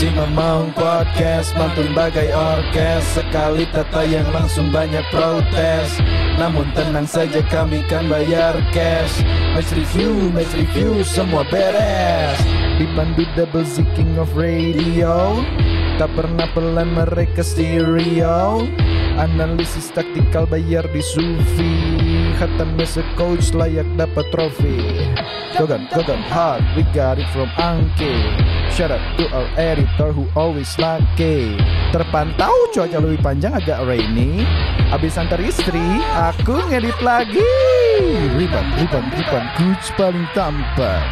Si Mamang Podcast mantun bagai orkes Sekali tata yang langsung banyak protes. Namun tenang saja kami kan bayar cash. Match review, match review semua beres. Dipandu double Z king of radio. Tak pernah pelan mereka stereo. Analisis taktikal bayar di Sufi Hatam as a coach layak dapat trofi. Gogan, Gogan hard, we got it from Angke Shout out to our editor who always lucky Terpantau cuaca lebih panjang agak rainy. Abis antar istri, aku ngedit lagi. Riban, riban, riban, coach paling tampan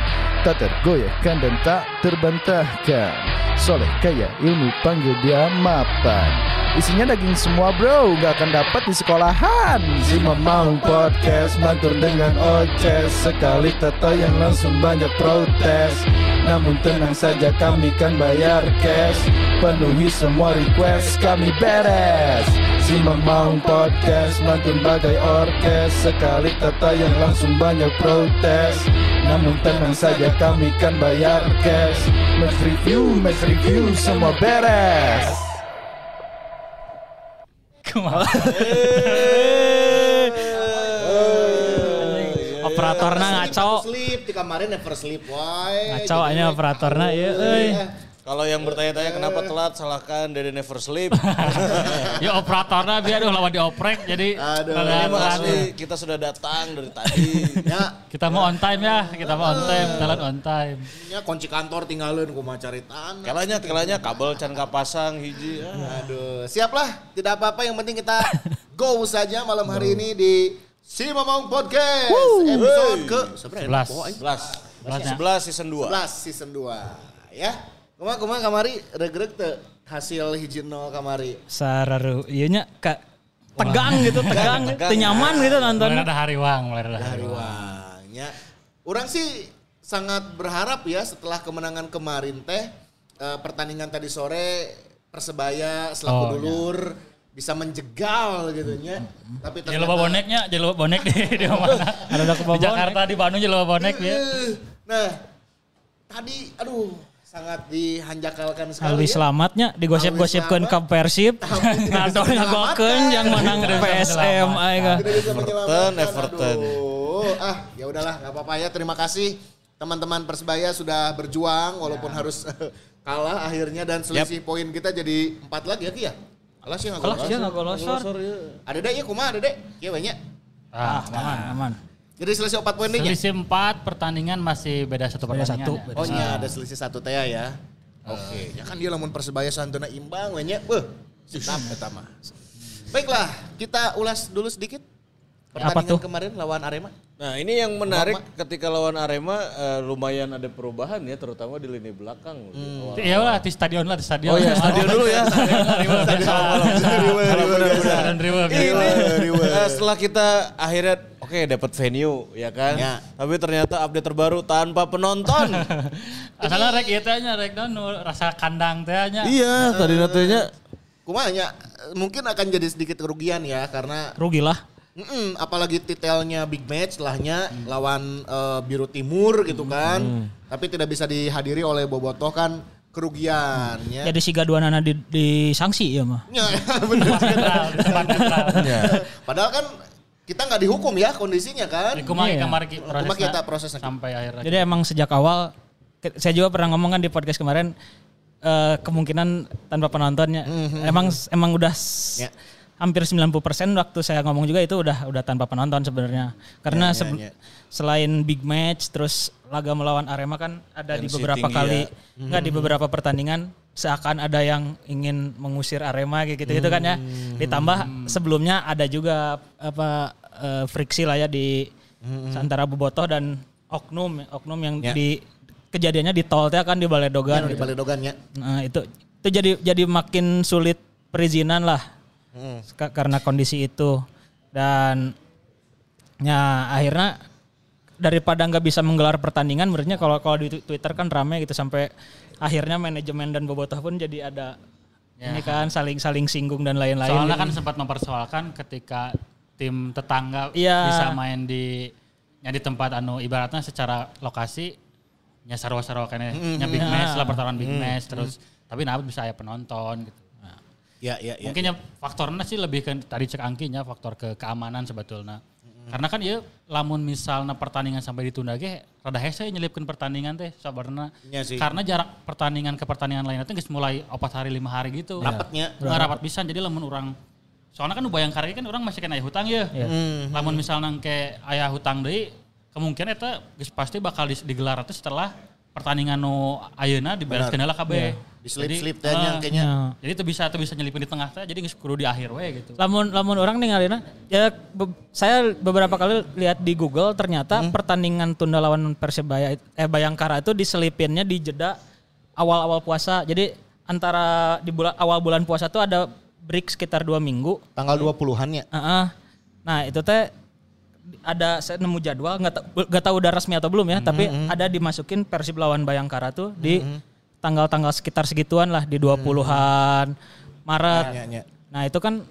Tak tergoyahkan dan tak terbantahkan. Soleh kaya ilmu panggil dia mapan. Isinya daging semua bro. Gak akan dapat di sekolahan. Si Mamang Podcast Mantur dengan oces. Sekali tata yang langsung banyak protes. Namun tenang saja kami kan bayar cash. Penuhi semua request kami beres. Si Mamang Podcast Mantun bagai orkes. Sekali tata yang langsung banyak protes Namun tenang saja kami kan bayar cash Match review, match review semua beres Operatorna ngaco. Sleep di kemarin never sleep. Why? Ngaco aja operatorna ya euy. Kalau yang bertanya-tanya kenapa telat, salahkan Dede Never Sleep. Ya operatorna biar aduh lawan dioprek jadi Aduh, Ini asli kita sudah datang dari tadi. Ya, Kita mau on time ya, kita mau on time, telat on time. ya kunci kantor tinggalin kumaha cari tanah. Kelanya, kelanya kabel can kapasang hiji. Ah. Aduh, siaplah. Tidak apa-apa yang penting kita go saja malam hari ini di Si Mamang Podcast episode ke seberapa? 11. Oh, 11. Belasnya. 11 season 2. 11 season 2 ya. Kumaha kumaha kamari regreg teu hasil hiji nol kamari. Sararu, iya nya ka tegang gitu, tegang, tegang. teu nyaman gitu Mulai nonton. ada hari wang, mulai ada hari Hari wang. wangnya. Orang sih sangat berharap ya setelah kemenangan kemarin teh eh, pertandingan tadi sore Persebaya selaku Oh, dulur bisa menjegal gitu nya. Tapi Jadi lupa boneknya, jadi lupa bonek di, di mana? Ada Di. Jakarta, di Bandung jadi lupa bonek ya. Eh, Nah, tadi aduh sangat dihanjakalkan sekali. Alwi ya. selamatnya digosip-gosipkeun ka Persib. Ngadon ngagolkeun yang menang PSM aing. Bisa menyelamatkan. Everton. Aduh, ah ya udahlah nggak apa-apa ya. Terima kasih teman-teman Persebaya sudah berjuang walaupun harus kalah akhirnya dan selisih poin kita jadi empat lagi ya Ki ya. Kalah sih nggak Kalah golosor. sih ngagolosor. Ada deh ya kumaha ada deh. Ya banyak. Ah, Aman, aman. Jadi selisih empat poin ya. Selisih empat pertandingan masih beda satu Beda pertandingan. satu, ya. Oh iya ada selisih satu teh ya. Oke, ya kan dia lamun Persebaya santuna imbang we nya. Beuh, mah. Baiklah, kita ulas dulu sedikit Apa pertandingan tuh? kemarin lawan Arema. Nah ini yang menarik ketika lawan Arema eh, lumayan ada perubahan ya terutama di lini belakang. Awal- Iya lah di stadion lah di stadion. Oh iya stadion dulu ya. Ini setelah kita akhirnya oke dapat venue ya kan. Ya. Tapi ternyata update terbaru tanpa penonton. Asalnya rek teh nya rek rasa kandang teh nya. iya tadi nantinya Kumaha nya, mungkin akan jadi sedikit kerugian ya karena Rugi lah. mm, apalagi titelnya big match lahnya lawan eh, Biru Timur gitu kan. Tapi tidak bisa dihadiri oleh Bobotoh kan kerugian ya. Jadi si gaduanana di, di sanksi ya mah. Ya, netral. Padahal kan kita nggak dihukum ya kondisinya kan. Kumaha Iya. kemarin Kumaha kita prosesnya. sampai akhir. Jadi emang sejak awal saya juga pernah ngomong kan di podcast kemarin eh, kemungkinan tanpa penontonnya. Emang emang udah Ya. Hampir 90% waktu saya ngomong juga itu udah udah tanpa penonton sebenarnya. Karena Ya, ya, sebe- ya. selain big match terus laga melawan Arema kan ada di Tensi beberapa tinggi kali ya. enggak di beberapa pertandingan seakan ada yang ingin mengusir Arema gitu gitu kan ya. Ditambah sebelumnya ada juga apa eh, friksi lah ya di antara Bobotoh dan oknum oknum yang Ya. di kejadiannya di tol teh kan di Baledogan Di gitu. Baledogan ya. Nah, itu itu jadi jadi makin sulit perizinan lah. Ka- karena kondisi itu dan ya akhirnya daripada nggak bisa menggelar pertandingan menurutnya kalau kalau di Twitter kan rame gitu sampai akhirnya manajemen dan bobotoh pun jadi ada ini kan saling saling singgung dan lain-lain. Soalnya gitu. kan sempat mempersoalkan ketika tim tetangga Iya. bisa main di ya di tempat anu ibaratnya secara lokasi ya sarwa-sarwa kayaknya nya big match lah pertarungan big match terus tapi nah bisa aya penonton gitu. Ya, ya, ya. mungkin ya faktornya sih lebih ke tadi cek angkinya faktor ke keamanan sebetulnya. Karena kan ya lamun misalnya pertandingan sampai ditunda ge rada hese nyelipkeun pertandingan teh sabarna. Iya sih. Karena jarak pertandingan ke pertandingan lainnya teh geus mulai opat hari lima hari gitu. Rapatnya. Nggak rapat pisan jadi lamun orang soalnya kan bayang karya kan orang masih kena aya hutang ya. Hmm. Lamun misalnya ke aya hutang deui kemungkinan eta geus pasti bakal di- digelar itu setelah pertandingan nu ayeuna dibereskeun heula kabeh. Diselip-selip Jadi, teh nya eh, kayaknya. Ya. Jadi itu bisa itu bisa nyelipin di tengah teh jadi geus kudu di akhir we gitu. Lamun lamun orang ningalina ya be- saya beberapa kali lihat di Google ternyata pertandingan tunda lawan Persebaya eh Bayangkara itu diselipinnya di jeda awal-awal puasa. Jadi antara di bulan awal bulan puasa tuh ada break sekitar dua minggu. Tanggal 20-an ya. Heeh. Nah itu teh ada saya nemu jadwal nggak ta- nggak tahu udah resmi atau belum ya tapi ada dimasukin Persib lawan Bayangkara tuh di tanggal-tanggal sekitar segituan lah di 20-an Maret. Ya, ya. Nah itu kan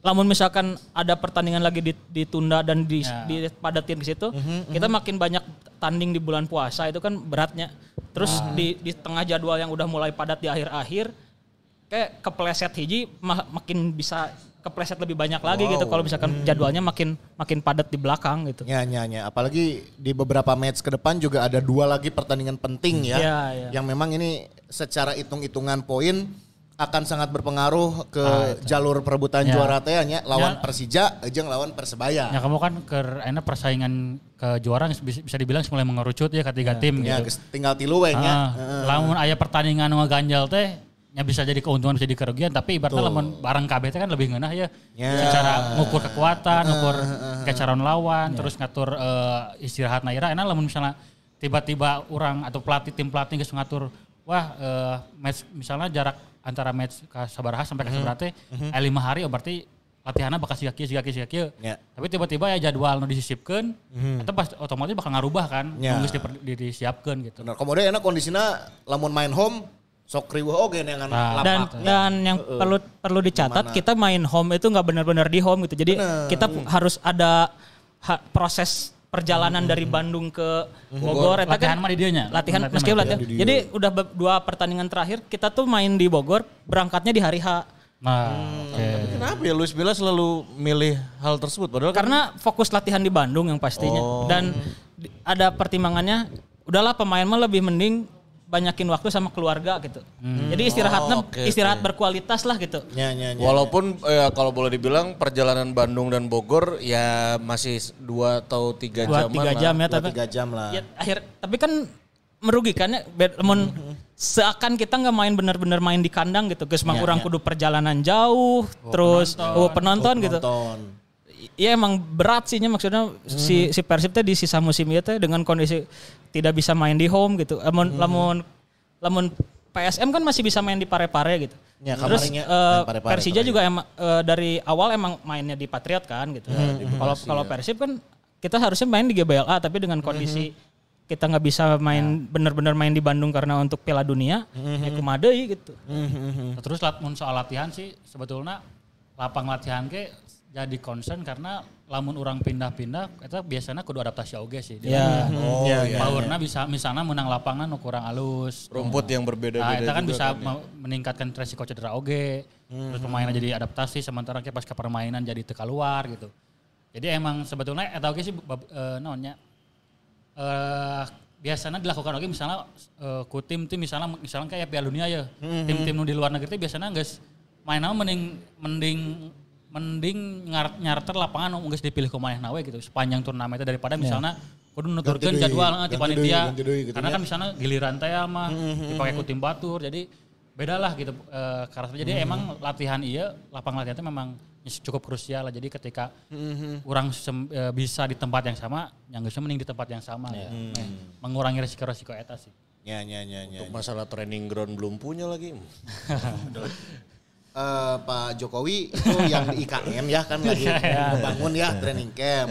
lamun misalkan ada pertandingan lagi dit- ditunda dan di, dipadatin ke situ, kita makin banyak tanding di bulan puasa itu kan beratnya. Terus di, di tengah jadwal yang udah mulai padat di akhir-akhir, kayak kepleset hiji ma- makin bisa kepleset lebih banyak lagi gitu kalau misalkan jadwalnya makin makin padat di belakang gitu. Ya, ya, ya. Apalagi di beberapa match ke depan juga ada dua lagi pertandingan penting ya. Iya, iya. Yang memang ini secara hitung-hitungan poin akan sangat berpengaruh ke jalur perebutan Ya. juara teh nya lawan Ya. Persija jeung lawan Persebaya. Ya kamu kan ke enak persaingan ke juara bisa, bisa dibilang mulai mengerucut ya ketiga tim Ya, gitu. tinggal tilu we nya. Ah, lamun aya pertandingan nu ganjal teh nya bisa jadi keuntungan bisa jadi kerugian tapi ibaratnya lamun barang KB teh kan lebih ngeunah ya. Ya. Secara ngukur kekuatan, ngukur kecaron lawan, terus ngatur eh, istirahat naira enak lamun misalnya tiba-tiba orang atau pelatih tim pelatih geus ngatur wah eh, match misalnya jarak antara match ke sabaraha sampai ke sabaraha teh aya lima hari oh berarti latihannya bakal siga kieu siga kieu siga kieu. Ya. Tapi tiba-tiba ya jadwal nu disisipkeun itu pas otomatis bakal ngarubah kan. Ya. Nu geus diper- di- disiapkeun gitu. Benar. Kemudian enak kondisinya lamun main home sok riweuh oge neangan Nah, dan dan yang perlu perlu dicatat kita main home itu nggak benar-benar di home gitu. Jadi kita pu- harus ada ha- proses perjalanan dari Bandung ke Bogor. Eta Latihan kan mah di dieu nya. latihan Latihan meski mah di latihan. jadi udah be- dua pertandingan terakhir kita tuh main di Bogor berangkatnya di hari H. Nah, oke. Kenapa ya Luis Milla selalu milih hal tersebut? Padahal kan karena fokus latihan di Bandung yang pastinya. Dan di- ada pertimbangannya udahlah pemain mah lebih mending banyakin waktu sama keluarga gitu. Jadi istirahatnya Oh, oke, istirahat berkualitas lah gitu. Nya, nya, nya. Walaupun eh, kalau boleh dibilang perjalanan Bandung dan Bogor ya masih dua atau tiga dua jam tiga jam ya Dua, tapi tiga jam lah. ya, akhir tapi kan merugikan ya bed- lemon seakan kita nggak main benar-benar main di kandang gitu guys. Mang kurang kudu perjalanan jauh terus oh, penonton, gitu. Nonton. Iya emang berat sihnya maksudnya si si Persib teh di sisa musim itu teh dengan kondisi tidak bisa main di home gitu. Lamun lamun lamun PSM kan masih bisa main di Pare-Pare gitu. Ya, Terus kabarnya eh, main Pare-Pare Persija juga emang eh, dari awal emang mainnya di Patriot kan gitu. Kalau kalau Persib kan kita harusnya main di GBLA tapi dengan kondisi kita nggak bisa main benar-benar main di Bandung karena untuk Piala Dunia, ya kumaha deui gitu. Nah, Terus mun soal latihan sih sebetulnya lapang latihan ke jadi concern karena lamun orang pindah-pindah itu biasanya kudu adaptasi oge sih. Ya. Oh, Iya, iya. Powerna bisa misalnya menang lapangan nu kurang alus. rumput yang Nah, berbeda-beda itu kan juga bisa kan ya. me- meningkatkan resiko cedera oge. Terus pemainnya jadi adaptasi sementara kayak pas ke permainan jadi teka luar gitu. Jadi emang sebetulnya eta oge sih bab- eh, naonnya eh biasanya dilakukan oge misalnya eh, ku tim-tim misalnya misalnya kayak Piala Dunia ya. Tim-tim nu di luar negeri teh biasanya geus mainnya mending mending mending ngar- nyarter lapangan nu geus dipilih ku manehna we gitu. Sepanjang turnamen itu daripada misalnya kudu nuturkeun jadwal ganti ti deui, panitia. gitu Karena kan misalnya giliran teh mah dipakai ku tim batur jadi beda lah gitu eh, karakter. Jadi emang latihan iya lapang latihan itu memang cukup krusial lah. Jadi ketika orang sem- eh, bisa di tempat yang sama yang geus mending di tempat yang sama ya. Mengurangi resiko-resiko eta sih. Nya, nya, nya, nya. Untuk masalah training ground belum punya lagi. Eh, Pak Jokowi itu yang di IKN ya kan lagi membangun ya training camp.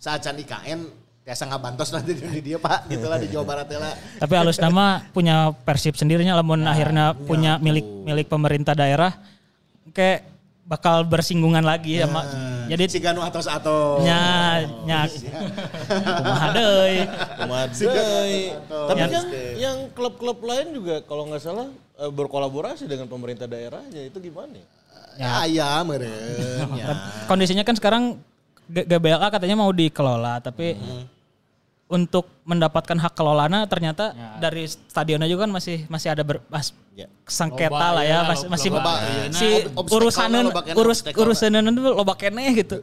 Saat can IKN biasa nggak bantos nanti di dia Pak gitulah di Jawa Barat ya lah. Tapi halus nama punya persib sendirinya lamun akhirnya punya milik milik pemerintah daerah. Kayak bakal bersinggungan lagi sama Jadi Si Ganu atos atos. nya nya kumaha deui. Madai. Tapi Yang- kan yang klub-klub lain juga kalau nggak salah eh, berkolaborasi dengan pemerintah daerahnya itu gimana? Ya, ya meren. ya. Kondisinya kan sekarang GBLA katanya mau dikelola tapi untuk mendapatkan hak kelolanya ternyata dari stadionnya juga kan masih masih ada ber, mas- Ya. sengketa Loba, lah iya, ya masih loba, masih loba. si Nah, ob- obstacle urusan loba urus urusan itu loba kene gitu.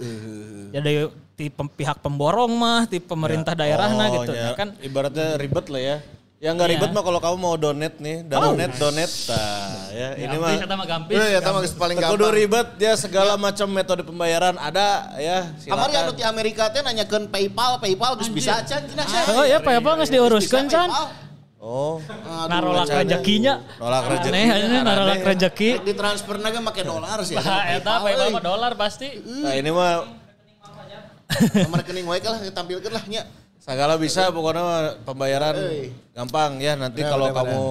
Jadi di pem- pihak pemborong mah, di pemerintah daerah nah gitu. ya, Ya kan ibaratnya ribet lah ya. Yang nggak ribet Iya. mah kalau kamu mau donate nih, donate donate. Nah, ya, ini mah Gampis, eta mah gampis. Ya tahu paling kudu gampang. ribet ya segala macam metode pembayaran ada ya. Kamari anu di Amerika teh nanyakeun PayPal, PayPal geus bisa can cenah saya. Oh ya apa nggak diuruskan can. Oh, Narolak rezekinya. nolak rezeki. Aneh aneh narolak rezeki. Di transfer naga make dolar sih. Bah, eta PayPal mah dolar pasti. Nah, ini mah Nomor rekening wae lah tampilkeun lah nya. Segala bisa pokoknya mah pembayaran Euy. gampang ya. Nanti Ya, kalau kamu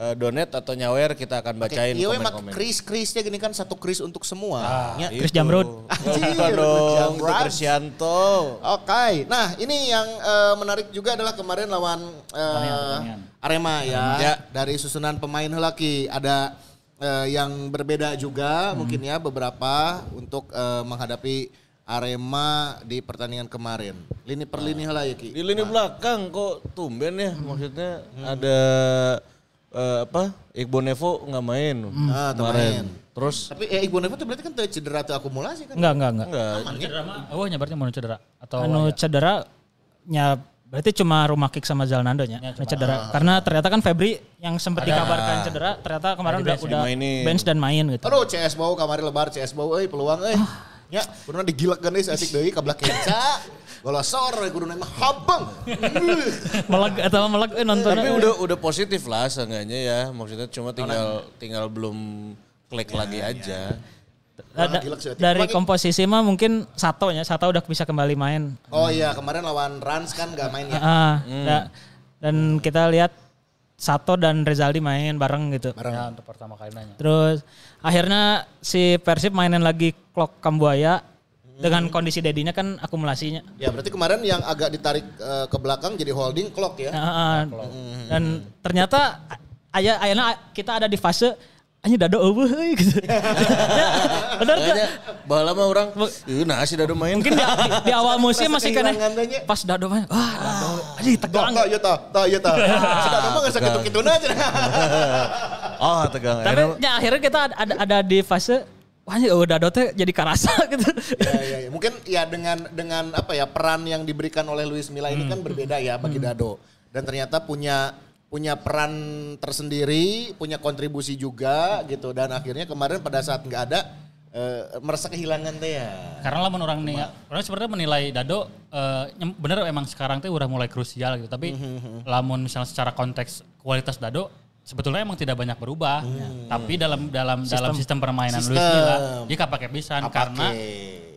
eh, donate atau nyawer kita akan bacain Iya mak komen-komen. kris-krisnya gini kan satu kris untuk semua. Nya. Chris Jamrud. Anjir, Bukan dong, itu Jamrud. Krisyanto. Oke, nah ini yang eh, menarik juga adalah kemarin lawan eh, Arema ya. Ya. Dari susunan pemain lagi ada eh, yang berbeda juga mungkin ya beberapa untuk eh, menghadapi Arema di pertandingan kemarin. Lini per lini lah ya Ki. Di lini belakang kok tumben ya maksudnya ada eh, apa Iqbal Nevo nggak main Ah, teu kemarin. main. Terus Tapi eh Iqbal Nevo itu berarti kan cedera teu akumulasi kan? Enggak enggak enggak. enggak Cedera mah. Oh, nya berarti mau cedera atau Anu cedera nya berarti cuma rumah kick sama Zalnando nya. anu cedera. Karena ternyata kan Febri yang sempat dikabarkan cedera ternyata kemarin udah udah bench dan main gitu. Aduh CS bau kamari lebar CS bau euy peluang euy. Ya, pernah digilakeun deui saeutik deui ka kenca. Golosor we kudu mah habang. meleg atau meleg eh, nonton. tapi udah udah positif lah seenggaknya ya maksudnya cuma tinggal tinggal belum klik lagi aja Ada- gila sih, dari Bagi- komposisi mah mungkin Sato nya, Sato udah bisa kembali main. Oh iya, kemarin lawan Rans kan gak main ya. Ah, da- dan kita lihat Sato dan Rezaldi main bareng gitu. Ya, untuk pertama kali nanya. Terus akhirnya si Persib mainin lagi Klok Kambuaya dengan kondisi dedinya kan akumulasinya. Ya berarti kemarin yang agak ditarik eh, ke belakang jadi holding clock ya. Ah, ah. dan ternyata ayah ayana kita ada di fase hanya dado eueuh euy gitu. Benar. Kayaknya bahala mah orang, "Ih, nah si Dado main. Mungkin di, di, awal musim masih kena pas dado main. Wah, dado. Aduh, Tah, tegang. tah, iya tah, tah, iya tah. Sudah ada mah gak sakit gitu aja. oh tegang. Tapi ya, akhirnya kita ada, ada, ada di fase wah ini oh dado teh jadi karasa gitu. ya, ya, ya. Mungkin ya dengan dengan apa ya peran yang diberikan oleh Luis Milla ini kan berbeda ya bagi Dado. Dan ternyata punya punya peran tersendiri, punya kontribusi juga gitu. Dan akhirnya kemarin pada saat nggak ada eh, merasa kehilangan teh ya. Karena lamun orang nih, orang sebenarnya menilai Dado eh, nyem- bener emang sekarang tuh udah mulai krusial gitu. Tapi lamun misalnya secara konteks kualitas Dado sebetulnya emang tidak banyak berubah. Tapi dalam dalam dalam sistem permainan Luis Sistem. Milla dia kapake pisan Apake. karena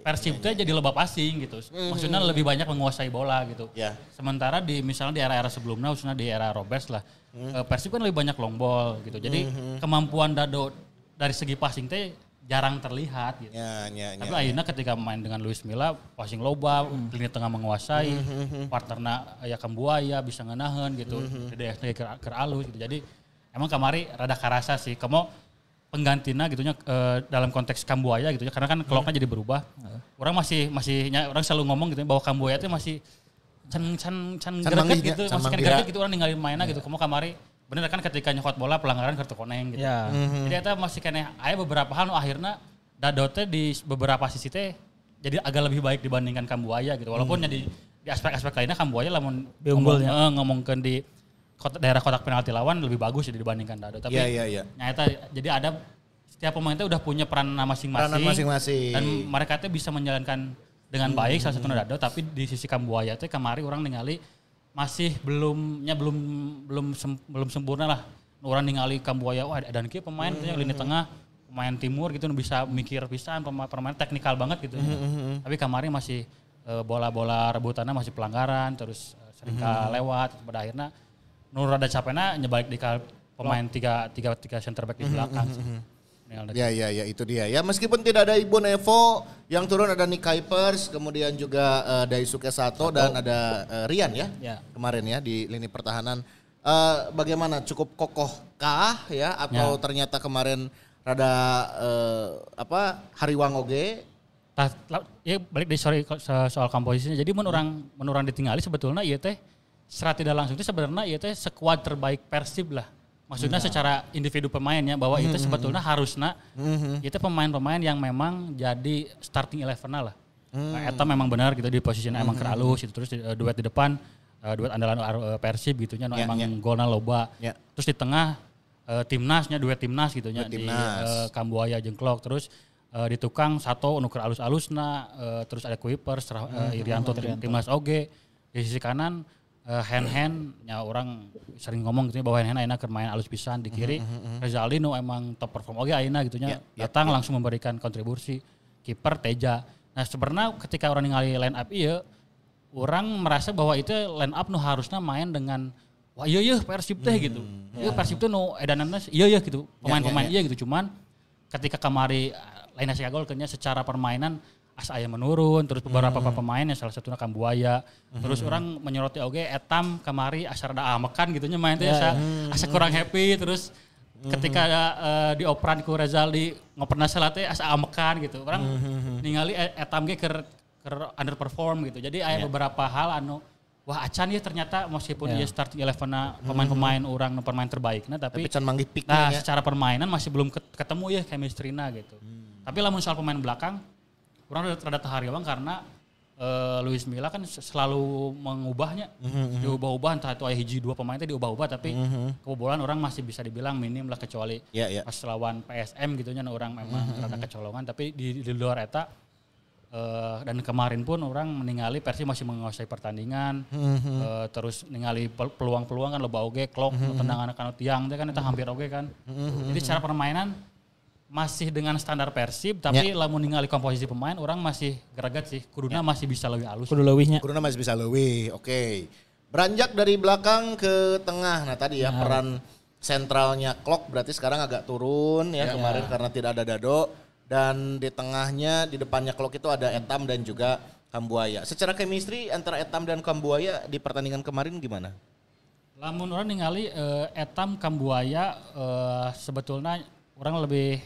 Persib tuh jadi loba passing gitu. Maksudnya lebih banyak menguasai bola gitu. Ya. Sementara di misalnya di era-era sebelumnya, maksudnya di era Roberts lah, eh, Persib kan lebih banyak long ball gitu. Jadi kemampuan Dado dari segi passing teh jarang terlihat gitu. Ya, ya, Tapi ya. akhirnya ketika main dengan Luis Milla, passing loba, lini tengah menguasai, partnerna ya Kambuaya bisa ngenahen gitu, Dede SD ke, ke alus gitu. Jadi emang kamari rada karasa sih. Kamu penggantinya gitunya eh, dalam konteks Kambuaya gitu ya, karena kan keloknya jadi berubah. Orang masih masih orang selalu ngomong gitu bahwa Kambuaya itu masih can can can Can greget gitu, can masih kan greget gitu orang ninggalin mainnya gitu. Kamu kamari bener kan ketika nyokot bola pelanggaran kartu koneng gitu. Ya. Jadi eta masih kene aya beberapa hal akhirnya Dado teh di beberapa sisi teh jadi agak lebih baik dibandingkan Kambuaya gitu. Walaupun ya di di aspek-aspek lainnya Kambuaya lamun Di unggulnya. ngomong, eh, ngomongkeun di kota, daerah kotak penalti lawan lebih bagus ya dibandingkan Dado. Tapi iya, iya. Nah, eta jadi ada setiap pemain teh udah punya peran masing-masing. Peranan masing-masing. Dan mereka teh bisa menjalankan dengan baik salah satunya Dado, tapi di sisi Kambuaya teh kemari orang ningali masih belumnya belum belum sem- belum sempurna lah. Orang ningali Kambuaya, wah ada kieu pemain teh lini tengah pemain timur gitu bisa mikir pisan pemain, pemain teknikal banget gitu. Tapi kemarin masih eh, bola-bola rebutannya masih pelanggaran terus eh, sering lewat pada akhirnya nu rada capekna nyebalik di pemain tiga tiga tiga center back di belakang. sih. Ya ya ya itu dia ya meskipun tidak ada Ibu Nevo yang turun ada Nick Kuipers kemudian juga eh, Daisuke Sato dan ada eh, Rian ya, Ya. kemarin ya di lini pertahanan Eh, bagaimana cukup kokohkah ya atau ternyata kemarin rada eh, apa Hariwang oge Tah, la- ya balik dari sorry soal komposisinya. Jadi mun orang ditinggali sebetulnya iya teh secara tidak langsung itu sebenarnya iya teh skuad terbaik Persib lah. Maksudnya secara individu pemainnya bahwa itu sebetulnya harusnya itu pemain-pemain yang memang jadi starting eleven lah. Nah, Eta memang benar gitu di posisinya emang keralus itu terus eh, duet di depan eh, duet andalan eh, Persib gitu nya no Ya, emang ya. golna loba. Ya. Terus di tengah eh, timnasnya duet timnas gitu nya di eh, Kambuaya jengklok terus eh, di tukang satu nuker alus-alusna eh, terus ada Kuiper eh, Irianto tim- timnas oge di sisi kanan eh, hand hand ya orang sering ngomong gitu ya, bahwa hand hand keur main alus pisan di kiri. Rezali nu emang top perform oge ayeuna gitu nya. Datang langsung memberikan kontribusi. Kiper Teja. Nah sebenarnya ketika orang ningali line up iya orang merasa bahwa itu line up nu harusnya main dengan wah iya iya Persib teh gitu. Iya Persib tuh nu edananna iya iya gitu. Pemain-pemain iya. gitu. Cuman ketika kemari lain nasi gol kayaknya secara permainan asa menurun terus beberapa pemain yang salah satunya Kambuaya. Terus orang menyoroti oge etam kemari asa rada amekan gitu nya main teh asa asa kurang happy. Terus ketika eh, dioperan ku Rezaldi ngoperna salah teh asa amekan gitu. Orang ningali e- etam ge keur keur underperform gitu. Jadi aya beberapa hal anu wah acan ya ternyata meskipun dia starting eleven pemain-pemain orang nu pemain terbaik nah tapi tapi can manggih pick Nah, ya. secara permainan masih belum ket- ketemu ya chemistry-na gitu. Tapi lamun soal pemain belakang, kurang rada tahariwang karena eh, Luis Milla kan selalu mengubahnya. Diubah-ubah entah itu hiji dua pemain itu diubah-ubah tapi kebobolan orang masih bisa dibilang minim lah kecuali Ya, ya. pas lawan PSM gitu nya orang memang rada kecolongan. Tapi di, di luar eta eh, dan kemarin pun orang meninggali Persib masih menguasai pertandingan eh, terus ningali pel- peluang-peluang kan loba oge klok tendangan kana tiang teh kan itu hampir oge kan. Jadi secara permainan masih dengan standar Persib tapi lamun ningali komposisi pemain orang masih greget sih kuduna masih bisa lebih halus Kudu leuwihnya. Kuruna masih bisa lebih. Oke. Beranjak dari belakang ke tengah. Nah, tadi ya peran sentralnya Klok berarti sekarang agak turun ya, kemarin karena tidak ada Dado dan di tengahnya di depannya Klok itu ada Etam dan juga Kambuaya. Secara chemistry antara Etam dan Kambuaya di pertandingan kemarin gimana? Lamun orang ningali eh, etam kambuaya eh, sebetulnya orang lebih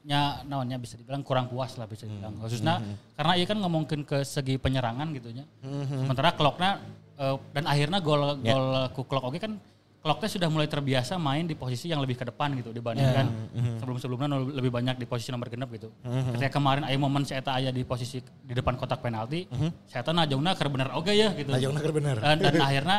nya naonnya bisa dibilang kurang puas lah bisa dibilang. Khususnya karena ia kan ngomongin ke segi penyerangan gitu nya. Sementara kloknya eh, dan akhirnya gol gol ku klok oke kan kloknya sudah mulai terbiasa main di posisi yang lebih ke depan gitu dibandingkan sebelum sebelumnya lebih banyak di posisi nomor genep gitu. Ketika kemarin aya momen saya aya di posisi di depan kotak penalti saya tahu najongna keur bener oke ya gitu. Najongna keur bener. dan, dan akhirnya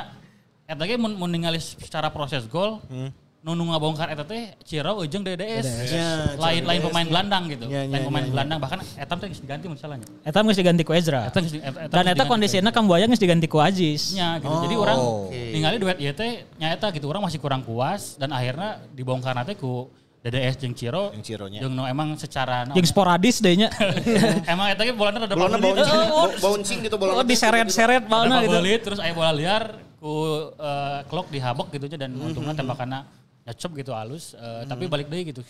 eta mun ningali secara proses gol nu nu ngabongkar eta teh Ciro ujung DDS. Ya, lain lain pemain gelandang gitu. Ya, ya, lain pemain ya, ya. gelandang bahkan eta teh geus diganti masalahnya. Eta geus diganti ku Ezra. Eta geus di- eta- eta Dan eta kondisinya Kambuaya geus diganti ku Aziz. nya gitu. Jadi orang oke. ningali duet ieu teh nya eta gitu orang masih kurang puas dan akhirnya dibongkar teh ku DDS jeung Ciro. Jeung Cironya. Jeung nu emang secara Jeung sporadis deh nya. emang eta ge bolana rada Bolanya pabelit. bouncing, Oh, oh. bouncing gitu bola. Oh diseret-seret Ada balna gitu. terus aya bola liar ku eh, klok dihabok gitu aja dan untungnya tembakannya nyecep gitu halus Eh, tapi balik deui gitu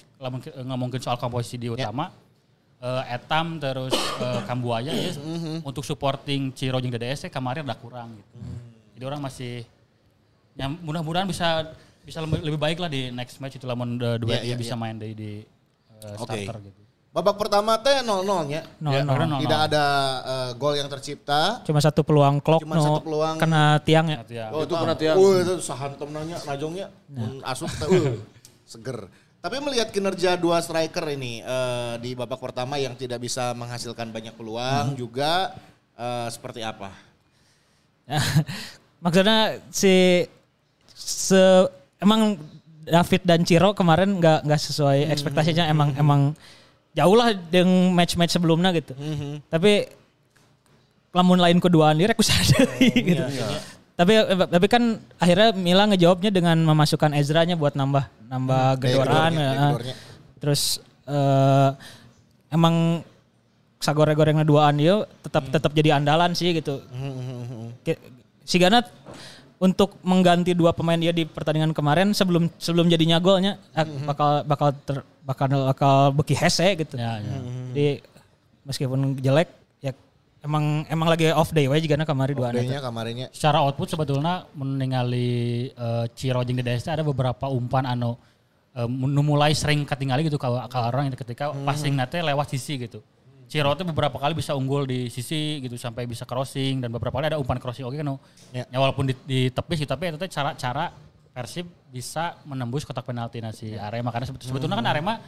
ngomongin soal komposisi di utama eh, Etam terus eh, Kambuaya ya untuk supporting Ciro jeung DDS teh kemarin udah kurang gitu. Jadi orang masih ya mudah-mudahan bisa bisa lebih, lebih baik lah di next match itu lamun uh, dua Iya, iya, bisa iya. main di, di uh, starter gitu. Babak pertama teh 0-0 nya. Nol, Ya, nol. karena nol. Tidak ada eh, gol yang tercipta. Cuma satu peluang klok Cuma no satu peluang. kena. Nanti ya. Oh, Itu kena tiang. Oh, itu sahantem nanya najongnya. Mun asup teh uh, seger. Tapi melihat kinerja dua striker ini eh, di babak pertama yang tidak bisa menghasilkan banyak peluang juga eh, seperti apa? Maksudnya si se emang David dan Ciro kemarin nggak nggak sesuai ekspektasinya emang emang jauh lah dengan match-match sebelumnya gitu. Tapi lamun lain keduaan direk ku sadari gitu. Tapi tapi kan akhirnya Mila ngejawabnya dengan memasukkan Ezra-nya buat nambah nambah gedoran. gedornya, ya. gedornya. Terus eh, emang sagore-gorengnya duaan dia tetap tetap jadi andalan sih gitu. Ki- Sigana untuk mengganti dua pemain dia di pertandingan kemarin sebelum sebelum jadinya golnya eh, Mhm. bakal bakal ter, bakal bakal beki hese gitu. Ya, ya. Jadi meskipun jelek ya emang emang lagi off day wae jigana kamari dua Day-nya kamarnya. Secara output sebetulnya meninggali eh, Ciro jeung DDS teh ada beberapa umpan anu nu mulai sering ketinggali gitu kalau orang ketika passing nate lewat sisi gitu. Ciro teh beberapa kali bisa unggul di sisi gitu sampai bisa crossing dan beberapa kali ada umpan crossing oke kan nu. Ya. Ya walaupun di, di tepis gitu, tapi itu teh cara-cara Persib bisa menembus kotak penalti nasi Arema karena sebet- sebetulnya kan Arema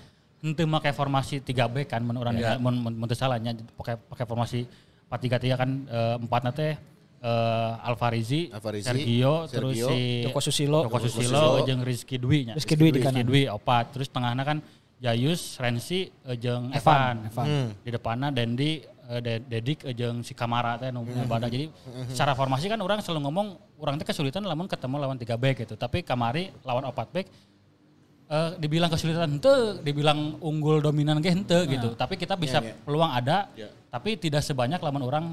henteu make formasi 3 back kan ya. mun mun mun teu salahnya pakai pakai formasi 4-3-3 kan eh, empatna teh eh, Alvarizi, Alvarizi, Sergio, terus Sergio, si Joko Susilo. Joko Susilo Susilo. jeung Rizky Dwi nya. Rizky Dwi di kanan. Dwi opat, terus tengahna kan Jayus, Rensi eh, jeung Evan, Evan. Evan. Di depanna Dendi eh, De- Dedik eh, jeung si Kamara teh nu nu badak. Jadi secara formasi kan orang selalu ngomong orang teh kesulitan lamun ketemu lawan 3 back gitu. Tapi kamari lawan 4 back eh, dibilang kesulitan henteu, dibilang unggul dominan ge henteu gitu. Tapi kita bisa Iya, iya. peluang ada, tapi tidak sebanyak lawan orang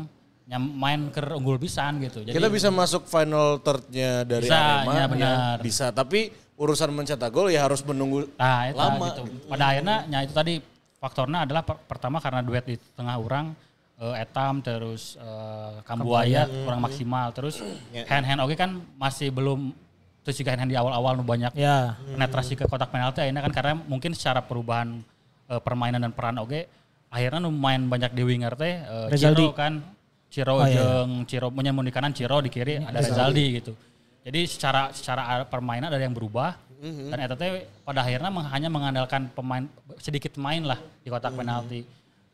yang main ke unggul pisan gitu. Jadi Kita bisa masuk final third-nya dari Bisa, Arema. ya benar. Bisa, tapi urusan mencetak gol ya harus menunggu Nah, itu lama. gitu. Pada akhirnya ya itu tadi faktornya adalah per- pertama karena duet di tengah orang eh, Etam terus eh, Kambuaya kurang maksimal terus hand hand oke kan masih belum terus juga hand hand di awal-awal nu banyak Ya. penetrasi ke kotak penalti akhirnya kan karena mungkin secara perubahan eh, permainan dan peran oke akhirnya nu main banyak di winger teh eh, Rezaldi. Ciro kan Ciro Oh, iya. jeung Ciro punya di kanan Ciro di kiri ada Rezaldi gitu. Jadi secara secara permainan ada yang berubah. Dan eta teh pada akhirnya hanya mengandalkan pemain sedikit main lah di kotak penalti.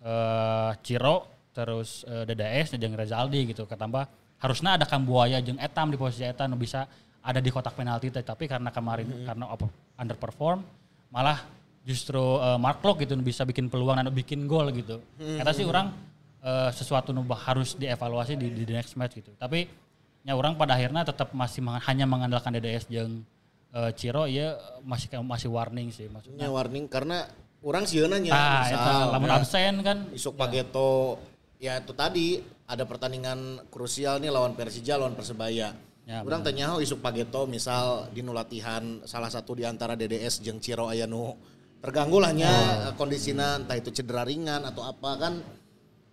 Eh Ciro terus eh, DDS jeung Rezaldi gitu. Ketambah harusnya ada Kambuaya jeung Etam di posisi Etam nu bisa ada di kotak penalti. Tapi karena kemarin karena over- underperform malah justru eh, Mark Locke gitu bisa bikin peluang dan bikin gol gitu. Kata sih orang eh, sesuatu nu harus dievaluasi di, di the next match gitu. Tapi nya orang pada akhirnya tetap masih meng- hanya mengandalkan DDS jeung eh, Ciro ya masih masih warning sih maksudnya. Nya warning karena orang sieuna nya Ah, misal, eta lamun ya. absen kan Isuk Pageto ya itu tadi ada pertandingan krusial nih lawan Persija lawan Persebaya. Ya, Orang tanya oh Isuk Pageto misal di latihan salah satu di antara DDS jeung Ciro aya nu terganggu lah nya kondisina entah itu cedera ringan atau apa kan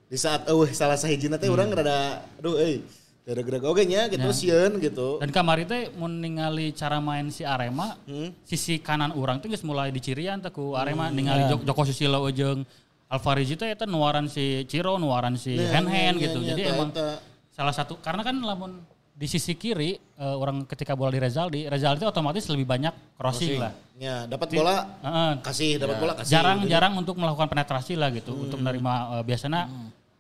di saat eueuh salah sahijina teh urang rada aduh euy gerak-gerak oge nya gitu sieun gitu. Dan kamari teh mun ningali cara main si Arema, Hmm. sisi kanan orang teh geus mulai dicirian teh ku Arema ningali Jok- Joko Susilo jeung Alvarizi teh eta nuaran si Ciro, nuaran si Nah, Hen Hen nya, gitu. nya, Jadi eta- emang eta. salah satu karena kan lamun di sisi kiri eh, orang ketika bola di Rezaldi, Rezaldi otomatis lebih banyak crossing, lah. Ya, dapat bola Heeh. kasih, dapat bola kasih. gitu. jarang-jarang untuk melakukan penetrasi lah gitu untuk menerima eh, biasanya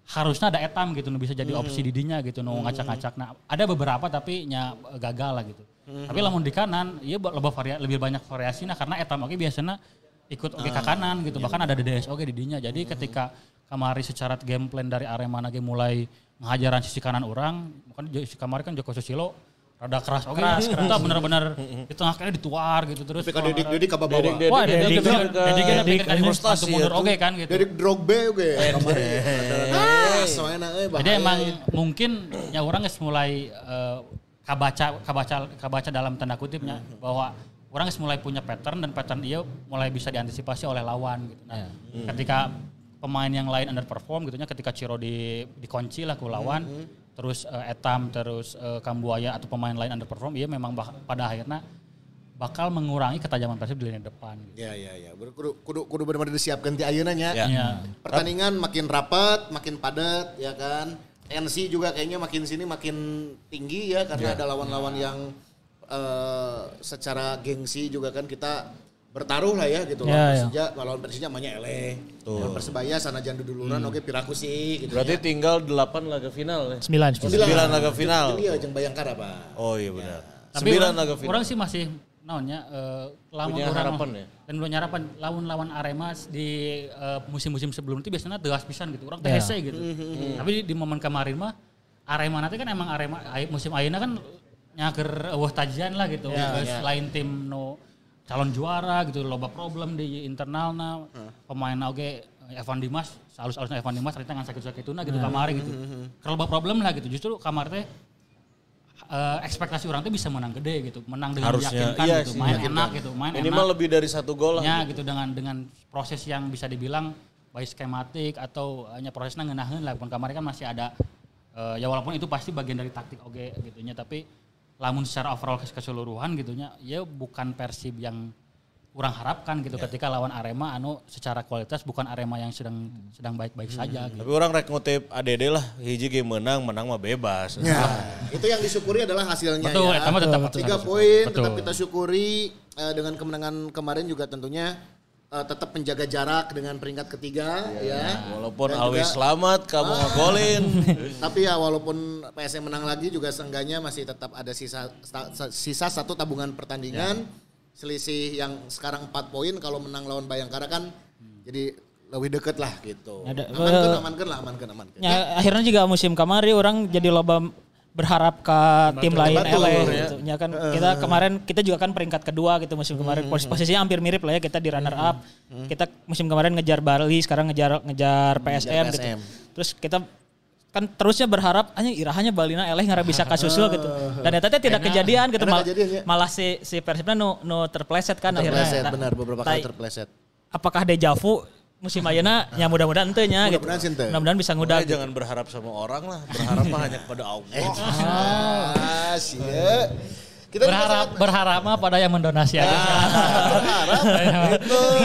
harusnya ada etam gitu nu bisa jadi opsi didinya gitu nu ngacak-ngacak. Nah ada beberapa tapi nya gagal lah gitu. Tapi lamun di kanan iya lebih varia, lebih banyak variasi nah karena etam oke biasanya ikut oke ke kanan gitu bahkan ada DDS oke didinya. Jadi ketika kamari secara game plan dari Arema lagi mulai menghajaran sisi kanan orang bukan si kamari kan Joko Susilo rada keras oke. keras kita bener-bener. Di tengah kayaknya dituar gitu terus. Tapi kan Dedik Dedik ke bawah. Dedik- Wah, Dedik- Dedik- Dedik Dedik ke- Dedik kan Dedik frustasi mundur. ya, oke kan gitu. Dedik Drogba oge kamari. Ah, soalnya euy Jadi emang mungkin ya orang geus mulai eh, kabaca kabaca kabaca dalam tanda kutipnya bahwa orang mulai punya pattern dan pattern dia mulai bisa diantisipasi oleh lawan gitu. Nah, ketika pemain yang lain underperform gitu nya ketika Ciro di dikunci lah ku lawan terus eh, Etam terus eh, Kambuaya atau pemain lain underperform iya memang bak- pada akhirnya bakal mengurangi ketajaman Persib di lini depan gitu. Ya ya ya, kudu kudu kudu benar-benar disiapkan ti ayeuna nya. Ya. Ya. Pertandingan makin rapat, makin padat ya kan. NC juga kayaknya makin sini makin tinggi ya karena ada lawan-lawan yang eh, secara gengsi juga kan kita bertaruh lah ya gitu Ya, lawan ya. Persija, lawan Persija namanya eleh. Lawan Persebaya sanajan duduluran oke piraku sih gitu. Berarti ya. tinggal 8 laga final ya. Sembilan. sembilan. Sembilan laga final. Jadi ya jeung Bayangkara, Pak. Oh iya benar. Tapi Sembilan orang, laga final. orang sih masih naonnya eh, lamun Punya orang harapan ya? dan punya harapan lawan-lawan Arema di eh, musim-musim sebelum itu biasanya tegas pisan gitu orang Ya. hese gitu tapi di, di momen kemarin mah Arema nanti kan emang Arema musim ayeuna kan nyaker eueuh tajian lah gitu Geus lain tim no calon juara gitu loba problem di internalna pemain oge Evan Dimas halus-halusnya Evan Dimas ternyata ngan sakit-sakituna gitu kamari gitu. Kalau loba problem lah gitu justru kamar teh eh, ekspektasi orang tuh bisa menang gede gitu, menang dengan Harusnya, meyakinkan iya gitu, sih, main meyakinkan. enak gitu, main Minimal enak. lebih dari satu gol lah. Ya gitu dengan dengan proses yang bisa dibilang baik skematik atau hanya prosesnya ngenahin lah pun kemarin kan masih ada eh, ya walaupun itu pasti bagian dari taktik oke gitunya tapi lamun secara overall kes- keseluruhan gitunya ya bukan Persib yang kurang harapkan gitu ketika lawan Arema anu secara kualitas bukan Arema yang sedang sedang baik-baik saja gitu. Tapi orang rek ngutip ADD lah, hiji game menang, menang mah bebas. Ya, itu yang disyukuri adalah hasilnya Betul, ya. mah tetap betul. Tiga poin Betul. tetap kita syukuri eh, dengan kemenangan kemarin juga tentunya eh, tetap menjaga jarak dengan peringkat ketiga ya. Walaupun Dan juga- selamat, kamu ngegolin. Tapi ya walaupun PSM menang lagi juga seenggaknya masih tetap ada sisa sisa satu tabungan pertandingan. Selisih yang sekarang 4 poin kalau menang lawan Bayangkara kan jadi lebih deket lah gitu. Ada- amankan, eh, amankan lah, amankan, amankan. Ya, akhirnya juga musim kemarin orang jadi loba berharap ke tim lain betul, eleh ya. gitu. Ya kan kita kemarin kita juga kan peringkat kedua gitu musim kemarin. Pos- Posisinya hampir mirip lah ya kita di runner up. Kita musim kemarin ngejar Bali, sekarang ngejar ngejar PSM, gitu. PSM. Terus kita kan terusnya berharap hanya irahanya Balina eleh nggak bisa kasusul gitu. Dan ternyata tidak kejadian gitu. Enak Mal- kejadian, ya. malah si si Persibnya nu nu terpleset kan akhirnya. Terpleset, benar beberapa kali terpleset. Apakah deja vu musim ayeuna ya mudah-mudahan ente nya gitu. Mudah-mudahan bisa ngudag. Makanya jangan berharap sama orang lah, berharap mah hanya kepada Allah. Ah, sia. Kita Berharap berharap mah pada yang mendonasi aja.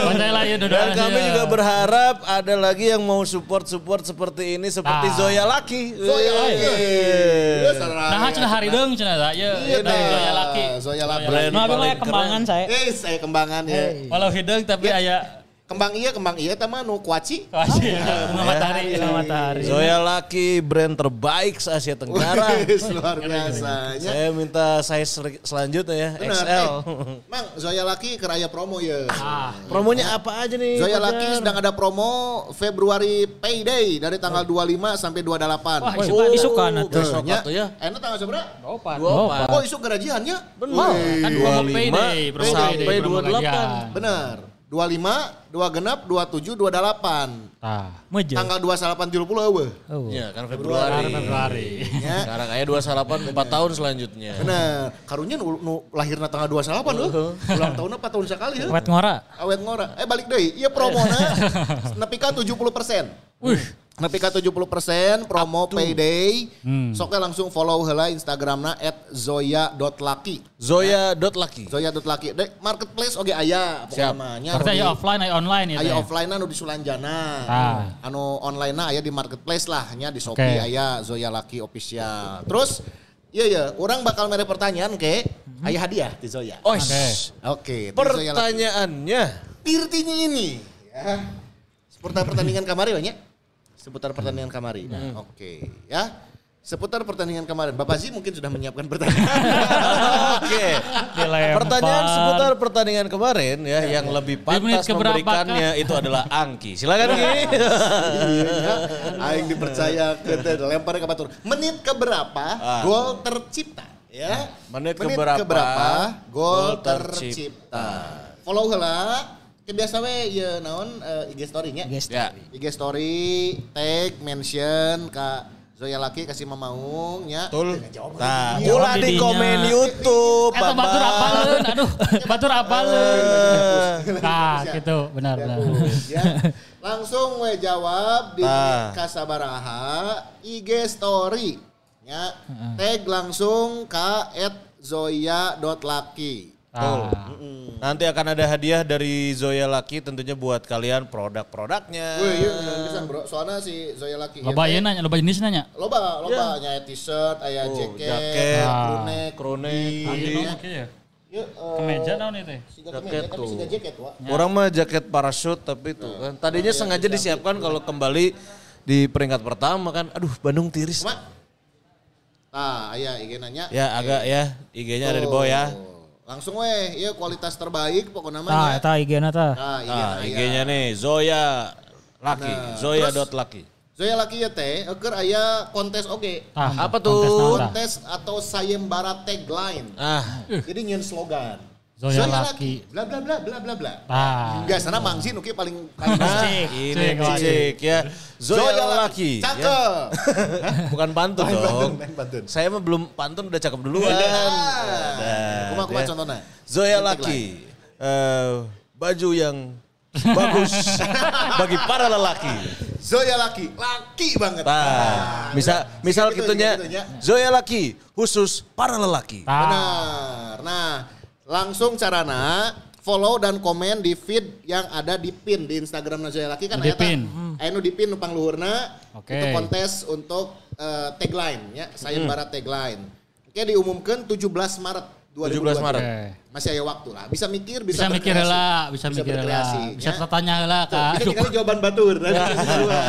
Percayalah ya Dan kami juga berharap ada lagi yang mau support-support seperti ini seperti Nah. Zoya Laki. Zoya Laki. Wih. Nah, cenah hari deung cenah da. Ya, Iya, Zoya laki. Zoya laki. Nah, kembangan saya. Eh, saya kembangan ya. Walau hideung tapi aya Kembang iya, kembang iya, teman nu kuaci. kasih bunga matahari. Bunga matahari. Zoya Laki brand terbaik se Asia Tenggara. Luar biasanya. Saya minta size sel- selanjutnya ya, Benar, XL. eh, Mang, Zoya Laki keraya promo ya. Ah, Promonya apa aja nih? Zoya? Laki sedang ada promo Februari Payday dari tanggal 25 sampai 28. Wah, Isu isukan atuh. besok Ya, atuh ya. Enak tanggal seberapa? opat. Dua Oh, isu gerajiannya? Benar. Kan promo 25 payday, sampai payday, promo 28. gajian. Benar. 25, 2 genap, 27, 28. Tah. Meje. Tanggal 28 30 eueuh. Oh. Ya kan Februari. Februari. Ya. Sekarang kayak 28 4 tahun selanjutnya. Benar. Karunya nu, nu lahirna tanggal 28 loh. Ulang tahunnya 4 tahun sekali ya. Wet ngora. Awet ngora. Eh balik deh. Iya promona nepi ka 70%. Wih. Nepi ka 70% promo payday. Hmm. Soknya langsung follow heula Instagramna @zoya.lucky. Zoya.laki. Zoya.lucky. Dek marketplace oge aya Siap. Berarti aya offline, aya online ya. Aya offline anu di Sulanjana. Ah. Anu online na aya di marketplace lah nya di Shopee Oke. aya Zoya Lucky official. Terus iya ya, orang bakal mere pertanyaan ke aya hadiah di Zoya. Oh, Oke. Oke, di Zoya Lucky. pertanyaannya. Tirtinya ini ya. Seputar pertandingan kemarin banyak. Seputar pertandingan kemarin. Nah, Oke, ya. Seputar pertandingan kemarin. Bapak Zi mungkin sudah menyiapkan pertanyaan. Oke. Dilempar. Pertanyaan seputar pertandingan kemarin ya yang lebih menit pantas keberapa memberikannya itu adalah Angki. Silakan Ki. Iya, Aing dipercaya ke lempar ke batur. Menit keberapa Ah. gol tercipta? Ya. Menit keberapa gol gol tercipta? Follow heula. Kebiasa we ya naon eh, IG story nya. Guys, Ya. IG story tag mention ka Zoya Laki kasih mamaung nya. Betul. Nah, ulah di komen YouTube, Eta batur apaleun, aduh, batur apaleun. Eh, Nah, gitu, benar benar. ya. Langsung we jawab di Ah. Kasabaraha IG story. Ya. Tag langsung ka @zoya.laki. Nah, Nanti akan ada hadiah dari Zoya Laki tentunya buat kalian produk-produknya. Wih, iya pisan bro. Soalnya si Zoya Laki loba teh- nanya, loba jenis nanya. Loba, loba nya t-shirt, aya Oh, jaket, jaket, crewneck, crewneck, hoodie, hoodie. ya. Oke ya. Yuk, eh, Kemeja naon itu? siga Jaket kemeja, tapi tuh. siga jaket, Wak. Orang mah jaket parasut tapi itu kan. Tadinya sengaja disiapkan kalau kembali di peringkat pertama kan. Aduh, Bandung tiris. Cuma, Nah, aya IG nanya. Ya agak ya IG-nya ada di bawah ya. Langsung weh, iya kualitas terbaik pokoknya Tah, namanya. eta IG-na tah. IG Nah, aya. IG-nya nih Zoya Laki, Nah, Zoya.laki. Zoya Laki ya teh, eker aya kontes oge. Ah, Apa kontes tuh? tah? Kontes atau sayembara tagline. Ah, Jadi nyen slogan. Zoya Zoya Laki. Bla bla bla bla bla bla. Tah. Enggak, sana Mangzi nuki paling paling Nah, Cik, ini cik, ya. Zoya Laki. ya. Cakep. Bukan pantun dong. pantun, pantun. Saya mah belum pantun udah cakep duluan. Ah, Kuma kuma ya. contohnya. Zoya Laki. Eh, baju yang bagus bagi para lelaki. Zoya Laki, laki banget. Nah, misal misal Gitu, gitunya gitu, ya. Zoya Laki khusus para lelaki. Tah. Benar. Nah, langsung carana follow dan komen di feed yang ada di pin di Instagram Zoya Laki kan Di pin. Aya nu di pin numpang luhurna. Oke. Itu kontes untuk eh, tagline ya, sayembara tagline. Oke diumumkan 17 Maret 17 Maret. Oke. Masih ada waktu lah. Bisa mikir, bisa, Bisa mikir lah, bisa, mikir lah. Bisa ya. tanya lah kak. Bisa tinggal jawaban batur. bisa keluar.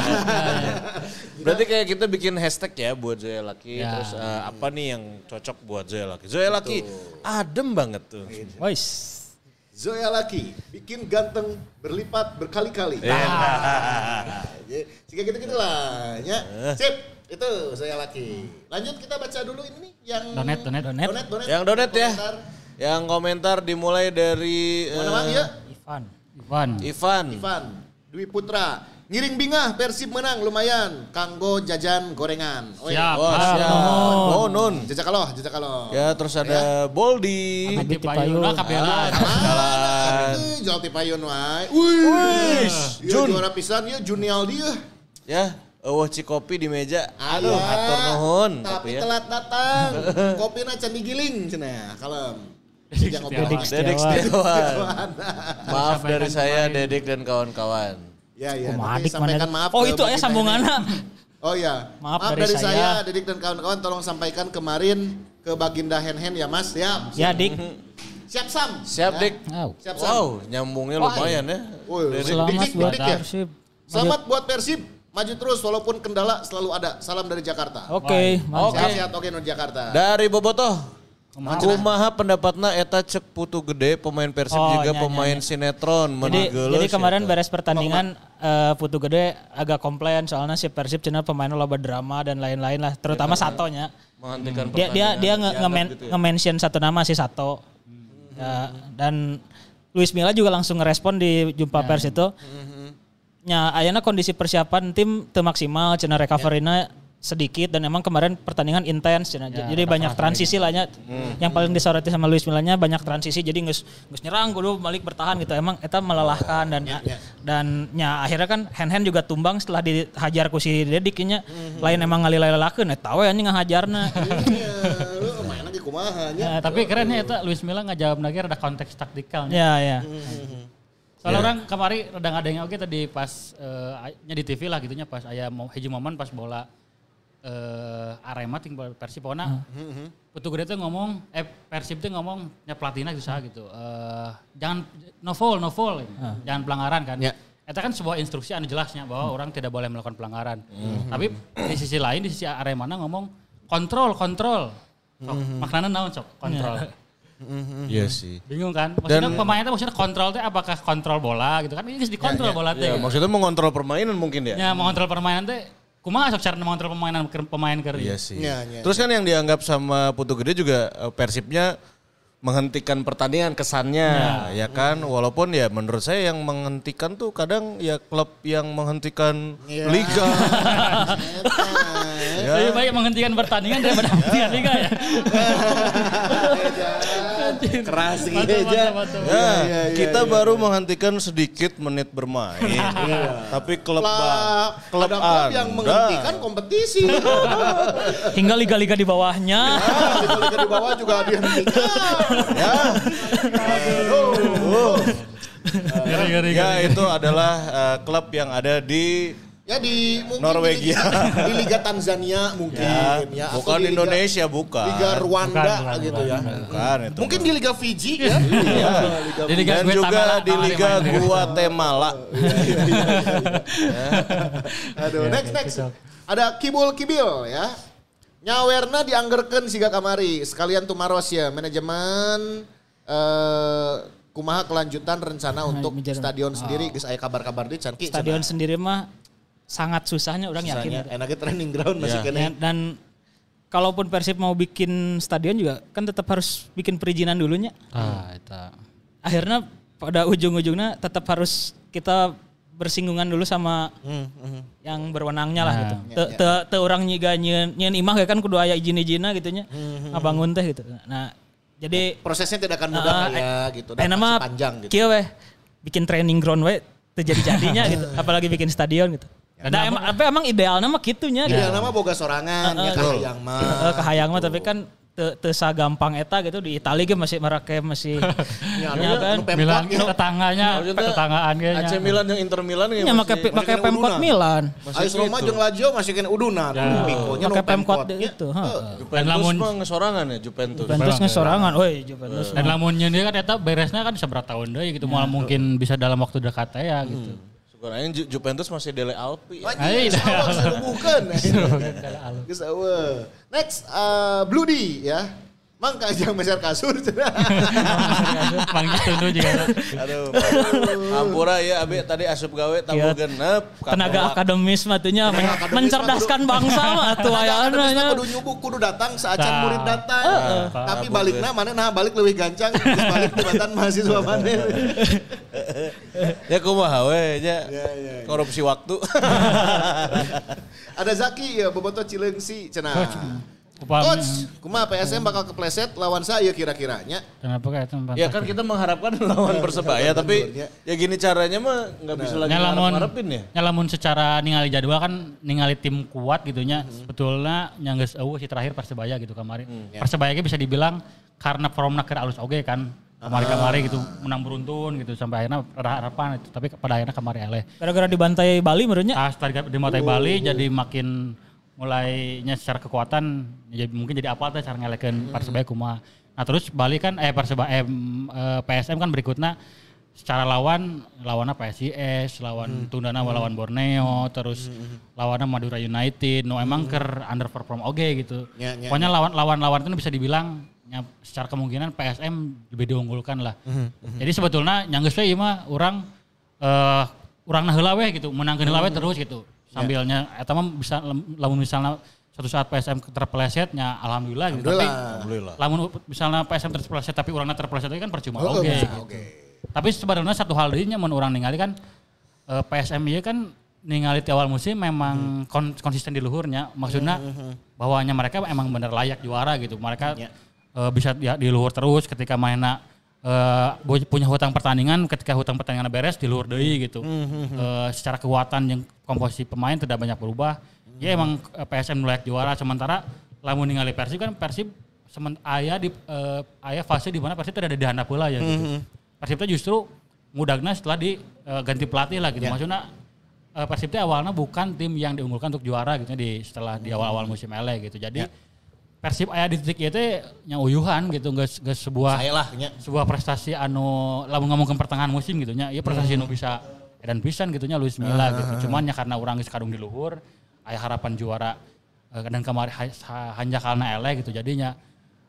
Berarti kayak kita bikin hashtag ya buat Zoya Laki. Ya. Terus eh, apa nih yang cocok buat Zoya Laki? Zoya Laki adem banget tuh. Wais. Zoya Laki bikin ganteng berlipat berkali-kali. Nah, ya, Jika gitu-gitu lah. Ya. Eh. Sip, itu Zoya Laki. Lanjut kita baca dulu ini nih yang Donet, donet. Donet. Donet, donet. Yang donet ya. Komentar. Yang komentar dimulai dari Mana eh, Mang ya? Ivan. Ivan. Ivan. Ivan, Dwi Putra. Ngiring bingah Persib menang lumayan. Kanggo jajan gorengan. Oh, Siap. Ah, siap. Oh, nun. Jajak kaloh, jajak kaloh. Ya, terus ada Boldi. Abdi Abdi Payuna Payun. Kapela. Ah, eh, jual ti payun wae. Wih, Jun. Jun. juara pisan ya Junial dia. Ya, eueuh cikopi di meja. Aduh, Aya. hatur nuhun. Tapi ya. telat datang. Kopinya can digiling cenah. Kalem. Dedik Jangan Setiawan. Dedek Setiawan. Setiawan. Maaf Sampaikan dari saya. Dedek dan kawan-kawan. Ya, ya. Nanti adik sampaikan mana? maaf Oh itu ya ini. Oh iya. Maaf Maaf, dari dari, saya. saya, Dedik dan kawan-kawan tolong sampaikan kemarin ke Baginda Hen Hen ya Mas. Siap. Ya dik. Siap Sam. Siap, Ya. Dik. Wow. Siap Sam. Wow, nyambungnya lumayan ya. Dedek. Selamat dik, buat dik ya. Persib. Selamat buat Persib. Maju terus walaupun kendala selalu ada. Salam dari Jakarta. Oke, mantap. Oke. Sehat-sehat oke non Jakarta. Dari Bobotoh. Kumaha? Pendapatna eta cek putu gede pemain Persib Oh, juga nya, nya, pemain nya. sinetron Jadi, jadi ya, kemarin beres pertandingan eh, Putu Gede agak komplain soalnya si Persib cina pemainnya loba drama dan lain-lain lah, terutama Satonya. menghentikan Dia dia dia nge, Dianggap nge-men- gitu ya. nge-mention satu nama si Sato. Ya, dan Luis Milla juga langsung ngerespon di jumpa pers itu. Ya, ayana kondisi persiapan tim teu maksimal, cina recovery-na sedikit dan emang kemarin pertandingan intens cina. Ya, jadi banyak transisi lah nya. Yang paling disoroti sama Luis Millanya banyak transisi jadi geus geus nyerang kudu balik bertahan gitu. Emang eta melelahkan dan dan nya akhirnya kan hand-hand juga tumbang setelah dihajar ku si Dedik nya. Lain emang ngalilalakeun eta we anjing ngahajarna. Iya, lu main lagi kumaha nya. Ya, tapi keren ya itu Luis Milla nggak jawab lagi ada konteks taktikal. ya ya. Soalnya orang kemarin rada ngadeng oke tadi pas eh, nya di TV lah gitunya pas aya mau hiji momen pas bola eh Arema ting Persib pokoknya Putu Gede tuh ngomong eh Persib tuh ngomong nya pelatihnya bisa gitu. Eh jangan no foul, no foul. Jangan pelanggaran kan. Ya. Itu kan sebuah instruksi anu jelasnya bahwa orang tidak boleh melakukan pelanggaran. Tapi di sisi lain di sisi Arema ngomong kontrol, kontrol. Sok, maknanya naon sok, kontrol. Iya sih. Bingung kan? Maksudnya pemainnya tuh maksudnya kontrol tuh apakah kontrol bola gitu kan? Ini harus dikontrol bola tuh. Ya, gitu. maksudnya mengontrol permainan mungkin ya. Ya mengontrol permainan tuh kumaha sok cara mengontrol permainan ke pemain ke Iya sih. Iya, iya. Terus kan yang dianggap sama Putu Gede juga eh, Persibnya menghentikan pertandingan kesannya ya kan walaupun ya menurut saya yang menghentikan tuh kadang ya klub yang menghentikan Iya. liga ya. Lebih baik menghentikan pertandingan daripada menghentikan liga ya. Keras gitu aja. mantap, mantap. Ya, iya, kita baru menghentikan sedikit menit bermain. Tapi klub Lah, klub ada klub yang menghentikan kompetisi. Hingga liga-liga di bawahnya. Liga-liga di bawah juga dihentikan. ya. Aduh. Ngeri, Ya itu adalah eh, klub yang ada di Ya di mungkin Norwegia. Di, di Liga Tanzania mungkin ya, ya. atau bukan di Liga- Indonesia bukan. Liga Rwanda Bukan, bukan, gitu ya. Bukan itu. Mungkin di Liga Fiji ya. Iya. Liga Di Liga Dan Guatemala, juga di Liga. Guatemala. Aduh, next next. Ada Kibul Kibil ya. Nyawerna dianggerkeun siga kamari. Sekalian tumaros ya manajemen eh kumaha kelanjutan rencana untuk mijar. stadion sendiri geus aya kabar-kabar di Stadion sendiri mah sangat susahnya orang yakin. Susahnya, enaknya training ground masih Ya. kena. Ya, dan kalaupun Persib mau bikin stadion juga kan tetap harus bikin perizinan dulunya. Ah, eta. Akhirnya pada ujung-ujungnya tetap harus kita bersinggungan dulu sama yang berwenangnya lah gitu. Te, te, te orang nyiga nyen, nyen imah ya kan kudu aya izin-izinna gitu nya. Ngabangun teh gitu. Nah, jadi Prosesnya tidak akan mudah Ah, lah ya gitu. eh Dan panjang gitu. kieu weh bikin training ground we terjadi jadinya gitu. Apalagi bikin stadion gitu. Nah, emang, apa emang idealnya mah gitunya gitu. Ideal nama boga sorangan ya kahayang mah. Heeh, kahayang mah tapi kan te, te gampang eta gitu di Itali ge masih merake masih Ya, ya kan. Milan gitu. tetangganya, tetanggaan kayaknya. AC Milan yang Inter Milan ya Ya make kena Pemkot. Milan. AS Roma jeung Lazio masih kena udunan. Pikonya nu Pakai Pemkot itu. Juventus lamun- mah ngesorangan ya Juventus. Juventus ngesorangan, woi Juventus. Dan lamunnya dia kan eta beresnya kan seberapa tahun deh gitu. Malah mungkin bisa dalam waktu dekat ya gitu. Sebenarnya Ju- Juventus masih Dele Alpi. ya. Sama bukan. Geus eueuh. Next uh, Blue D ya. Mang kajang meser kasur gitu nu juga. Aduh. Ampura ya Abi tadi asup gawe tamu Iya. genep. Tenaga akademis mah tuh nya men- akademis mencerdaskan bangsa mah tuh nya. kudu nyubuk kudu datang saacan Tah. murid datang. Tapi baliknya mana nah balik lebih gancang balik tibatan mahasiswa mana. Ya kumaha we nya. Korupsi waktu. Ada Zaki ya bobotoh Cileungsi cenah. Upami. Coach, kumaha PSM bakal kepleset lawan saya kira-kiranya. Kenapa kayak tempat? ya kan kita mengharapkan lawan Persebaya tapi ya gini caranya mah nggak bisa lagi Nyalamun, ya. nyalamun secara ningali jadwal kan ningali tim kuat gitunya. Sebetulnya yang geus eueuh si terakhir Persebaya gitu kemarin. Persebaya ge bisa dibilang karena formna keur alus oge kan. Kemarin-kemarin gitu menang beruntun gitu sampai akhirnya ada harapan itu tapi pada akhirnya kemarin eleh. Gara-gara dibantai Bali menurutnya. Pas tadi di Matai Bali jadi makin mulainya secara kekuatan jadi mungkin jadi apa tuh cara ngelekeun Persebaya kumaha. Nah terus Bali kan eh Persebaya eh, mm, eh, PSM kan berikutnya secara lawan lawannya PSIS, lawan Tundana lawan Borneo, terus lawannya Madura United. No emang ker underperform oge gitu. Ya, ya, Pokoknya lawan lawan-lawan itu bisa dibilang ya, secara kemungkinan PSM lebih diunggulkan lah. Jadi sebetulnya nyanggeus we ieu mah urang eh urang heula we gitu, menangkeun heula we terus gitu. Sambilnya eta mah bisa lamun misalnya suatu saat PSM terpelesetnya alhamdulillah gitu. Tapi Alhamdulillah. lamun misalnya PSM terpeleset tapi urangnya terpeleset lagi kan percuma Oh, oge. bisa, gitu. Oke. Tapi sebenarnya satu hal deui nya mun urang ningali kan eh, PSM ieu kan ningali di awal musim memang kon- konsisten di luhurnya. Maksudnya bahwanya mereka emang bener layak juara gitu. Mereka Ya. eh, bisa di, di luhur terus ketika mainnya eh, bu- punya hutang pertandingan ketika hutang pertandingan beres di luhur deui gitu. Eh, secara kekuatan yang komposisi pemain tidak banyak berubah. Ya emang eh, PSM layak juara sementara lamun ningali Persib kan Persib semen aya di eh, aya fase di mana Persib tidak ada di handap ya gitu. Persib teh justru mudahnya setelah di eh, ganti pelatih lah gitu. Maksudnya eh, Persib teh awalnya bukan tim yang diunggulkan untuk juara gitu di setelah di awal-awal musim ele gitu. Jadi Persib aya di titik itu nya uyuhan gitu geus sebuah Saya lah nya. sebuah prestasi anu lamun ngomongin pertengahan musim gitu nya. Ieu prestasi anu bisa edan pisan gitu nya Luis Milla gitu. Cuman ya karena urang geus kadung di luhur aya harapan juara eh, dan kemarin hanjakalna ele gitu jadinya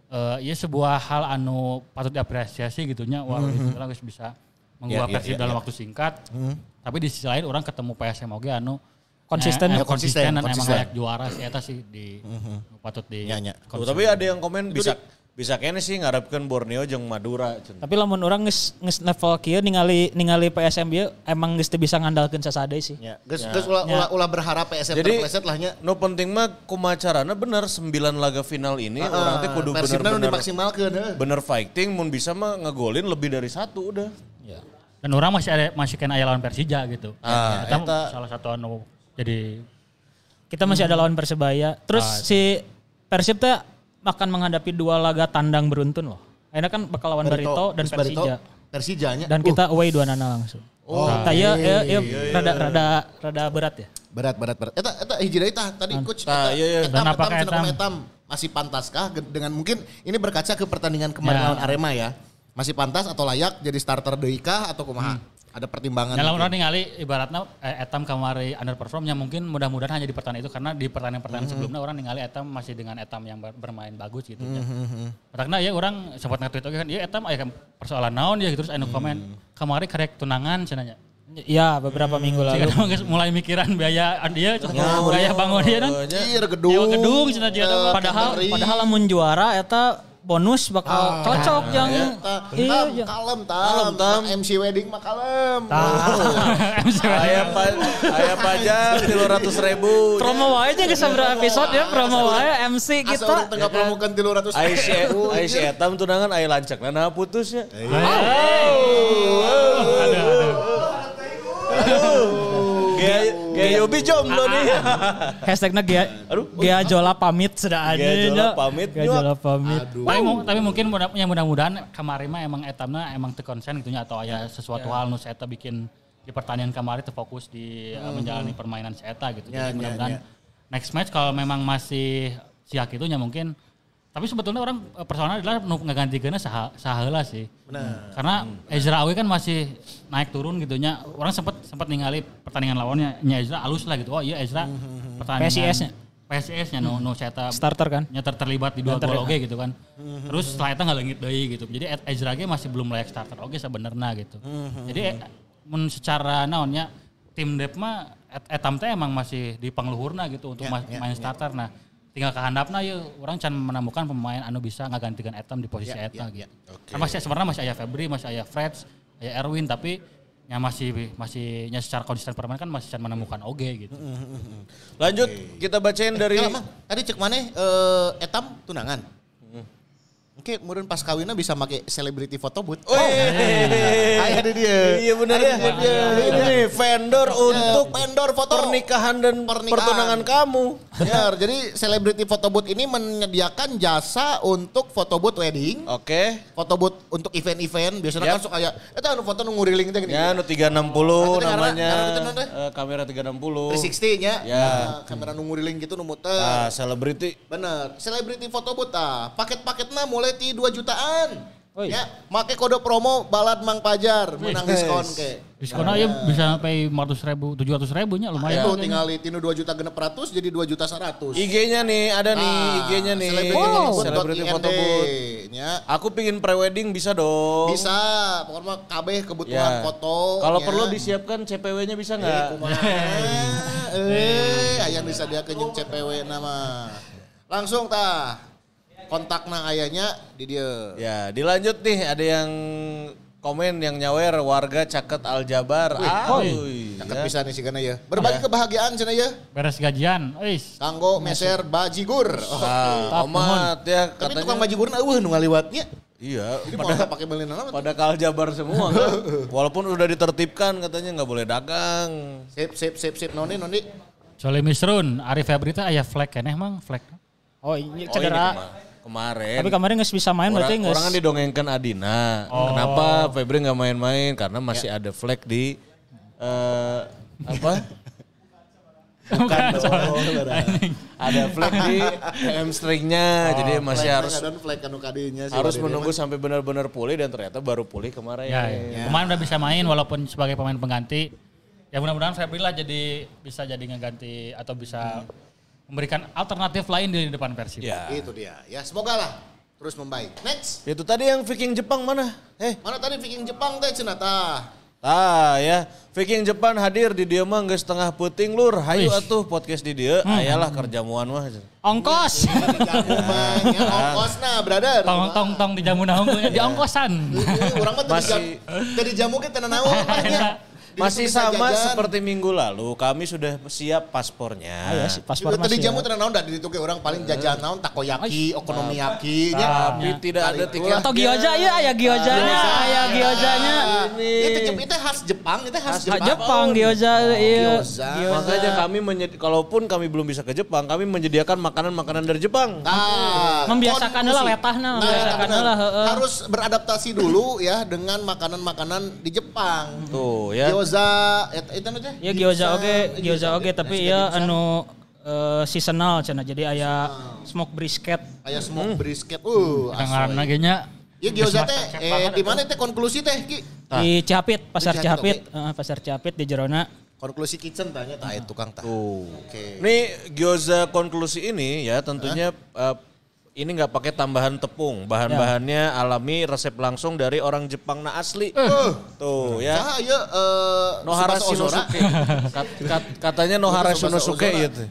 eh ieu sebuah hal anu patut diapresiasi gitu nya wah Luis Milla geus bisa mengubah Ya, ya, Persib ya, dalam ya. waktu singkat. Tapi di sisi lain orang ketemu PSM oge anu Konsisten. eh, eh, Ya, konsisten, konsisten dan emang konsisten. layak juara sih eta sih di patut di Ya, ya. Tuh, tapi ada yang komen bisa bisa kene sih ngarepkeun Borneo jeung Madura. Cen. Tapi lamun orang geus geus level kieu ningali ningali PSM ieu emang geus teu bisa ngandalkeun sasade sih. Ya, geus geus ulah, ulah, ulah berharap PSM Jadi terpleset lah nya. no penting mah kumacarana bener 9 laga final ini orang teh kudu Persibna nu bener-bener dimaksimalkeun bener fighting mun bisa mah ngegolin lebih dari satu udah. Dan orang masih ada masih kena aya lawan Persija gitu. Ah, Eta eta. salah satu anu jadi Kita masih ada lawan Persebaya. Terus si Persib teh akan menghadapi dua laga tandang beruntun loh. Akhirnya kan bakal lawan Barito, dan Barito, Persija. Persijanya. Dan Uh, kita away dua nana langsung. Oh, nah, iya, iya, iya, rada, rada, rada berat ya. berat berat berat. Eta eta hiji deui tah tadi coach. Tah, eta- iya, iya. Etam, Dan etam, kumaha Etam? etam masih pantaskah dengan mungkin ini berkaca ke pertandingan kemarin Ya. lawan Arema ya. Masih pantas atau layak jadi starter deui kah atau kumaha? Ada pertimbangan. Dalam orang ningali ibaratnya eh, Etam kamari underperformnya mungkin mudah-mudahan hanya di pertandingan itu karena di pertandingan-pertandingan sebelumnya orang ningali Etam masih dengan Etam yang ber- bermain bagus gitu ya. Karena ya orang sempat nge-tweet oke kan, ya Etam aya persoalan naon ya gitu terus anu komen kamari karek tunangan cenanya. Ya beberapa minggu lalu. Jika mulai mikiran biaya dia biaya bangun dia kan. Iya gedung. Nyewa gedung cenah dia Eh, teh. Padahal padahal lamun juara eta bonus bakal cocok yang Ta- iya. tam, jeung- kalem tam, tam. MC wedding mah kalem. Aya pa, aya pajak tiga ratus ribu. promo wae aja geus sabaraha episode ya promo wae MC kita. tengah promokan 300 Aisyah Aisyah etam tunangan aya lancak nah putusnya. Gaya gaya Yobi jomblo nih. Hashtagnya Gia, Gia Jola pamit sudah aja. Gia Jola pamit, nyok. Jola pamit. Tapi, mu- tapi mungkin mudah, yang mudah-mudahan kemarin mah emang etamna emang teu konsen gitu nya atau aya sesuatu hal nu eta bikin di pertandingan kemarin terfokus di uh, menjalani permainan si eta gitu. Ya, ya, Jadi mudah-mudahan next match kalau memang masih siak itu nya mungkin tapi sebetulnya orang eh, personal adalah nu ngagantikeunna saha saheula sih. Karena Ezra Awi kan masih naik turun gitu nya. Orang sempat sempat ningali pertandingan lawannya nya Ezra alus lah gitu. Oh iya Ezra pertandingan PSIS-nya. PSIS-nya nu nu saya Starter kan? nya ter- terlibat di dua gol oge gitu kan. Terus setelah itu nggak lengit deui gitu. Jadi Ezra ge masih belum layak starter oge sebenarnya gitu. Jadi mun secara naonnya tim dep mah et- etam teh emang masih di pangluhurna gitu untuk mas- main starter. Nah, tinggal kehandapna ya orang can menemukan pemain anu bisa ngagantikan etam di posisi eta gitu. Kan masih sebenarnya masih aya Febri, masih aya Freds, aya Erwin tapi yang masih masih nya secara konsisten permain kan masih can menemukan oge gitu. Lanjut kita bacain dari Kalau mah tadi cek mana eh, etam tunangan. Oke, kemudian pas kawinnya bisa pakai celebrity photo booth. Oh, ayah di dia. Iya benar ya. Ini nih vendor untuk vendor foto pernikahan dan Pernikahan. pertunangan kamu. Benar, jadi celebrity photo booth ini menyediakan jasa untuk foto booth wedding, Oke. foto booth untuk event-event. Biasanya Yap. kan suka kayak, itu anu foto nu nguriling teh. Ya, nu 360 Nanti dengar, namanya. Eh, kamera 360. 360 nya. Ya. Nah, kamera nu nguriling gitu nu muter. Ah, selebriti. Bener, celebrity photo booth ah. Paket-paketnya mulai di 2 jutaan. Oi. Ya, make kode promo balad Mang Pajar menang diskon ke. Diskonnya ya bisa sampai 500 ribu, 700 ribu nya lumayan. Itu tinggal tinu 2 juta genep ratus jadi 2 juta 100. IG-nya nih, ada nih IG-nya nih. Celebrity photo booth. Ya. Aku pingin pre-wedding bisa dong. Bisa, pokoknya mah kabeh kebutuhan Ya. foto. Kalau ya. perlu disiapkan CPW-nya bisa nggak? Kumaha? Eh, ayah bisa dia kenyang CPW nama. Langsung tah. Kontakna ayahnya di dia. Ya, dilanjut nih ada yang komen yang nyawer warga Caket Aljabar. Ah, uy, Cakep ya. bisa nih sih karena ya. Berbagi kebahagiaan cina ya. Beres gajian, eis. Kanggo meser bajigur. Oh. Ah, omat ya Tapi tukang katanya. bajigur eueuh nu ngaliwatnya. Iya, Jadi mau pakai beli nama. pada ke Aljabar semua kan. Walaupun udah ditertipkan katanya nggak boleh dagang. Sip sip sip sip noni noni. Soalnya Misrun, Arif Febri teh aya flag keneh mang flag. Oh Oh, ini ini cedera. kema- kemarin. Tapi kemarin nggak bisa main berarti nggak. orang kan didongengkan Adina. Kenapa Febri nggak main-main? Karena masih ada flag di eh apa? Bukan dong. ada flag di hamstringnya, jadi masih harus flag anu sih. harus menunggu sampai benar-benar pulih dan ternyata baru pulih kemarin. Ya, ya. Kemarin udah bisa main walaupun sebagai pemain pengganti. Ya mudah-mudahan Febri lah jadi bisa jadi ngeganti atau bisa memberikan alternatif lain di depan Persib. Ya. Itu dia. Ya semoga lah terus membaik. Next. Itu tadi yang Viking Jepang mana? Eh, Mana tadi Viking Jepang teh cenah tah. ah ya, Viking Jepang hadir di dia mah geus setengah puting lur. Hayu atuh podcast di dia. Ayalah kerjamuan mah. Ongkos. Jago mah nya ongkosna, brother. Tong tong tong di jamu nahungnya di ongkosan. Heeh, Urang mah tadi jam Masih- tadi jamu ke tanah. Masih sama seperti minggu lalu, kami sudah siap paspornya. Ah, ya, si paspor Tadi jamu ya. tanah naon dituke orang paling jajan naon takoyaki, okonomiyaki nya. Tapi tidak ada tiket. Atau gyoza ya, aya gyozanya, aya gyozanya. Itu Jep- itu khas Jepang, itu khas Jepang. Jepang gyoza iya. Gyoza. Makanya kami kalaupun kami belum bisa ke Jepang, kami menyediakan makanan-makanan dari Jepang. Nah, Membiasakan konsumsi. lah letahna, membiasakan lah, heeh. Harus beradaptasi dulu ya dengan makanan-makanan di Jepang. Tuh ya. Gyoza, et- itu aja. Ya gyoza oge, gyoza oge tapi ya anu eh, seasonal cenah. Jadi aya smoke brisket. Kayak smoke brisket. Uh, Dengaran asoy. lagi nya. Ya gyoza teh eh di mana teh konklusi teh Ki? Di Cihapit, pasar Cihapit, Heeh, pasar Cihapit di Jerona. Konklusi kitchen tanya tah itu tukang tah. Oke. Nih gyoza konklusi ini ya tentunya eh, ini nggak pakai tambahan tepung, bahan-bahannya alami resep langsung dari orang Jepang na asli. Tuh ya. Cahaya eh Nohara Tsubasa Ozora. Shinosuke. Kat- kat- katanya Nohara Shinosuke Ozora. gitu.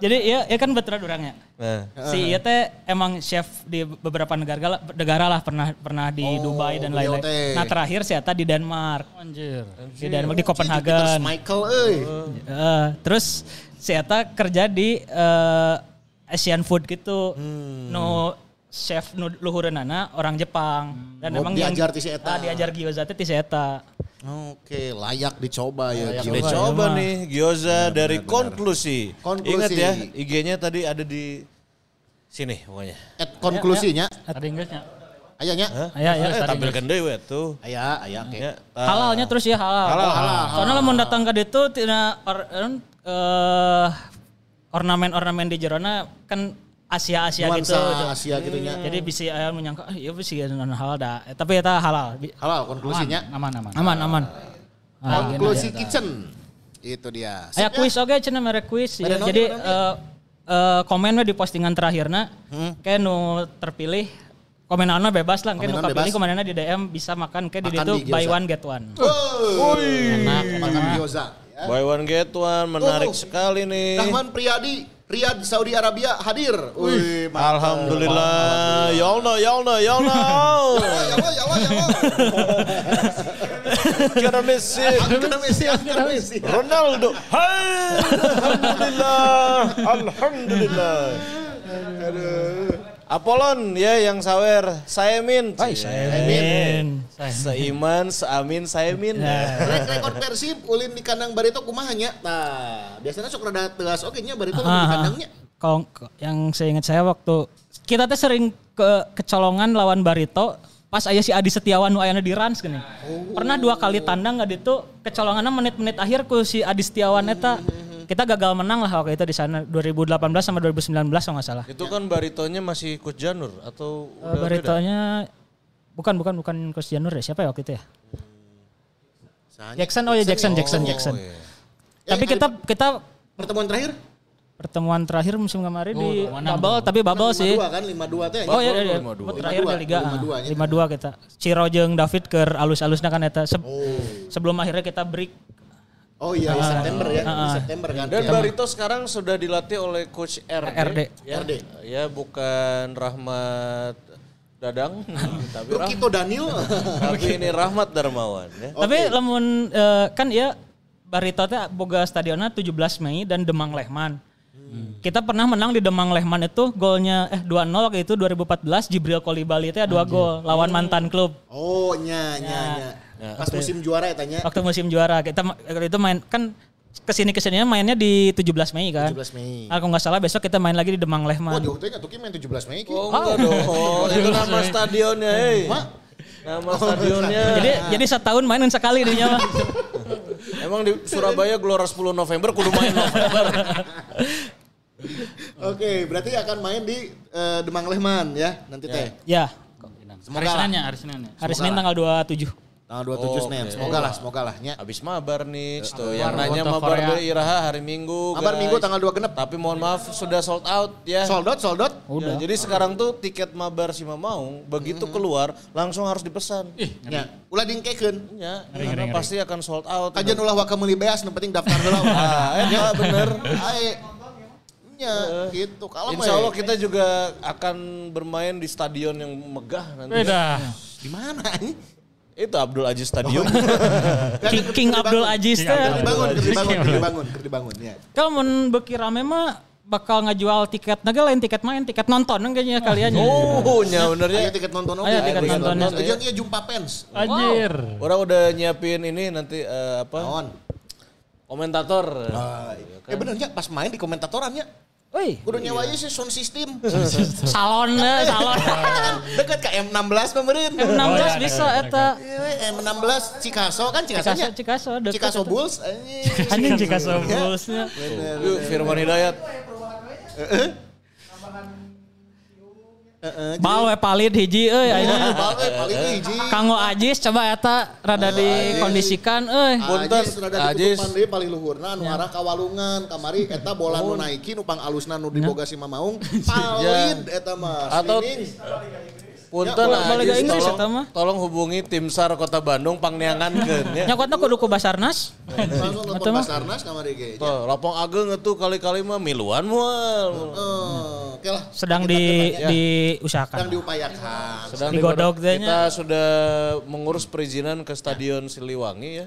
Jadi ya, ya kan betul orangnya. Nah. Si ieu teh emang chef di beberapa negara negara lah pernah pernah di Oh, Dubai dan lain-lain. Nah terakhir si Eta di Denmark. Anjir. Di Denmark di Copenhagen. Michael euy. Eh, terus si Eta kerja di eh, Asian food gitu. Hmm. No chef nu luhureunana orang Jepang dan Oh, emang diajar ti si Eta. Ah, diajar gyoza teh ti si Eta. Oke, layak dicoba ya. Gio. Kita coba nih gyoza dari konklusi. Konklusi. Ingat ya, IG-nya tadi ada di sini pokoknya. At konklusinya, Ada Inggrisnya. ayahnya. Aya ya. Eh, tampilkan deui we tuh. Ayah, ayah, oke. Ya, ta- Halalnya terus ya halal. Halal, halal, Soalnya lamun datang ke ditu tina or, eh, ornamen-ornamen di jerona kan Asia-Asia gitu. Nuansa Asia gitu nya. Jadi bisa aya menyangka ah iya bisa non halal dah. Eh, Tapi eta halal. Halal konklusinya. Aman, aman. Aman aman. Ah, Konklusi kitchen. Itu dia. Aya ya? kuis oke cenah mere kuis ya. Jadi eh eh, komen di postingan terakhirna kayak nu terpilih komenannya bebas lah, kayak nu kapilih komenannya di DM bisa makan kayak di itu buy one get one. Woi. Enak makan gyoza. Ya. Buy one get one menarik Oh. sekali nih. Rahman Priyadi, Riyadh Saudi Arabia hadir. Wih, mantap. Alhamdulillah. Ya Allah, ya Allah, ya Allah. Ya Allah, ya Allah, ya Allah. Kira Messi. Angkana Messi, angkana Messi. Ronaldo. Hai. Alhamdulillah. Alhamdulillah. Apolon ya yang sawer. Saya min. Hai, Amin. Seiman, seamin, saya min. Rek rekor Persib ulin di kandang Barito kumaha nya? Tah, biasanya sok rada teuas oge nya Barito lamun di Ah, kandangnya. Kalau yang saya ingat saya waktu kita teh sering ke kecolongan lawan Barito pas aya si Adi Setiawan nu ayana di Rans gini. Pernah dua kali tandang nggak itu kecolongannya menit-menit akhir ku si Adi Setiawan eta kita gagal menang lah waktu itu di sana 2018 sama 2019 kalau nggak salah. Itu kan baritonya masih Coach Janur atau Eh, udah beda? Baritonya bukan bukan bukan Coach Janur ya siapa ya waktu itu ya? Sahanya? Jackson oh ya Jackson Jackson Jackson. Tapi kita kita Pertemuan terakhir? Pertemuan terakhir musim kemarin di mana? bubble tapi bubble sih. 52 kan 52 teh. Oh iya, iya, iya. 52. terakhir di Liga. 52 nya. Lima dua kita. Ciro jeung David ke alus-alusnya kan eta. Se- Oh. Sebelum akhirnya kita break. Oh iya, di September ya, di September kan. Dan Ya. Barito sekarang sudah dilatih oleh Coach RD. RD. Ya, RD. ya bukan Rahmat Dadang, tapi, Rukito Daniel. tapi ini Rahmat Darmawan. Ya. Tapi lamun eh, kan ya Barito teh boga stadionnya 17 Mei dan Demang Lehman. Kita pernah menang di Demang Lehman itu golnya eh 2-0 waktu itu 2014 Jibril Kolibali itu ya dua gol lawan mantan klub. Oh, nya nya nya. Pas musim juara ya tanya. Waktu musim juara kita waktu itu main kan ke sini ke sininya mainnya di 17 Mei kan. 17 Mei. Kalau nggak salah besok kita main lagi di Demang Oh, Lehman. jauh teh tuh main 17 Mei ki. Oh enggak dong, itu nama stadionnya. Hey. Nama stadionnya. Jadi jadi setahun mainin sekali di nyawa. Emang di Surabaya Gelora 10 November kudu main November. Oke, berarti akan main di eh, Demang Lehman ya nanti teh. ya, Hari Semoga lah. Seninnya, hari Seninnya. hari Senin tanggal 27. Tanggal 27 Oh, Senin. Semoga lah, semoga lah nya. Habis mabar nih, tuh Mabar, yang nanya mabar Korea. deh Iraha hari Minggu. Mabar guys. Minggu tanggal 2 genep. Tapi mohon maaf sudah sold out ya. Sold out, sold out. Ya, jadi sekarang tuh tiket mabar si Mamaung begitu keluar langsung harus dipesan. Ya, ulah dingkekeun. Ya, karena pasti akan sold out. Kajian ulah waka meuli beas, nu penting daftar heula. Ah, eta bener. Ae. Nya, gitu. Kalau Insya Allah kita juga akan bermain di stadion yang megah nanti. Beda. di mana ini? Itu Abdul Aziz Stadium. King, King Abdul Aziz keur dibangun, keur dibangun ya. Kalau mun beki rame mah bakal ngajual tiket naga lain tiket main tiket nonton kayaknya kalian. oh, nya bener ya. Tiket nonton oke. Tiket. Jeung ieu jumpa fans. Anjir. Orang udah nyiapin ini nanti eh, apa? Naon? Komentator. Eh bener nya pas main di komentatorannya. Woi, Kudu nyawa ieu sih sound system. salon deh, salon. Dekat ke M16 pemerin. 16 bisa eta. Iya, M16 Cikaso kan Cikaso, Cikasonya. Cikaso, Cikaso eta. Bulls anjing. Anjing Cikaso Bulls-nya. Yuk, Firman Hidayat. Bal we palit hiji euy ayeuna. Bal eh paling hiji. Kanggo Ajis coba eta rada dikondisikan euy. Punten, rada ditutupan deui paling luhurna nu arah ka walungan kamari eta bola nu naiki nu pang alusna nu diboga si Mamaung palit eta mah. Atau-. Punten Ya, Liga Inggris tolong, eta mah. tolong hubungi tim SAR Kota Bandung pangneangankeun ya. Nyokotna kudu ku Basarnas. Langsung telepon mah. Basarnas kamari ge. Tuh, lapang ageng itu kali-kali mah miluan moal. Eh, Oke lah. Sedang di tanya. sedang diusahakan. diupayakan. Sedang Digodok Kita sudah mengurus perizinan ke Stadion Siliwangi ya.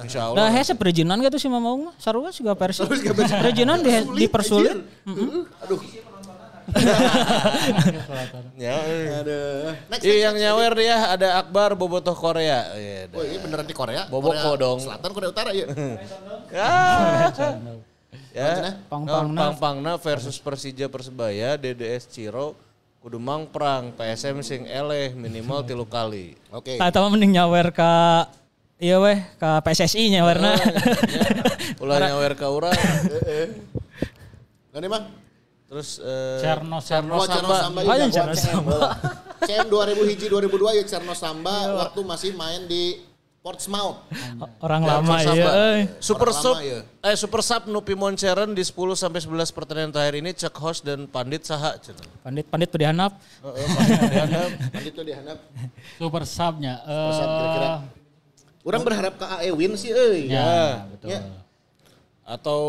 Insya Dah Allah. hese perizinan gitu sih Mamaung mah. Sarua juga versi. Perizinan di, dipersulit. Aduh. Ya. Aduh. Next, next, yang nyawer dia ada Akbar Bobotoh Korea. Iya. Oh iya beneran di Korea? Boboko Korea dong. Selatan, Korea Utara ya. Ya. ya. Pang-pangna. Pang-pangna versus Persija Persebaya, DDS Ciro, kudu mangprang, PSM sing eleh minimal tilu kali. Oke. Eta mah mending nyawer ka Iya weh, ke PSSI nyawerna. Ulah nyawer ka urang. Gak nih bang? Terus eh, Cerno Cerno Oh, Cerno Samba. Samba. Iya, Cerno CM. Samba. CM 2000 hiji 2002 ya Cerno Samba waktu masih main di Portsmouth. Orang Cerno lama Samba. ya. Super Orang Sub, lama, ya. eh Super Sub Nupi Monceren di 10 sampai 11 pertandingan terakhir ini cek host dan pandit saha. Pandit pandit pedihanap. Heeh, pandit dihandap. Nanti tuh dihandap. Super subnya. Super sub eh, kira-kira. Orang berharap ke AE win sih euy. Ya, betul. Ya. Atau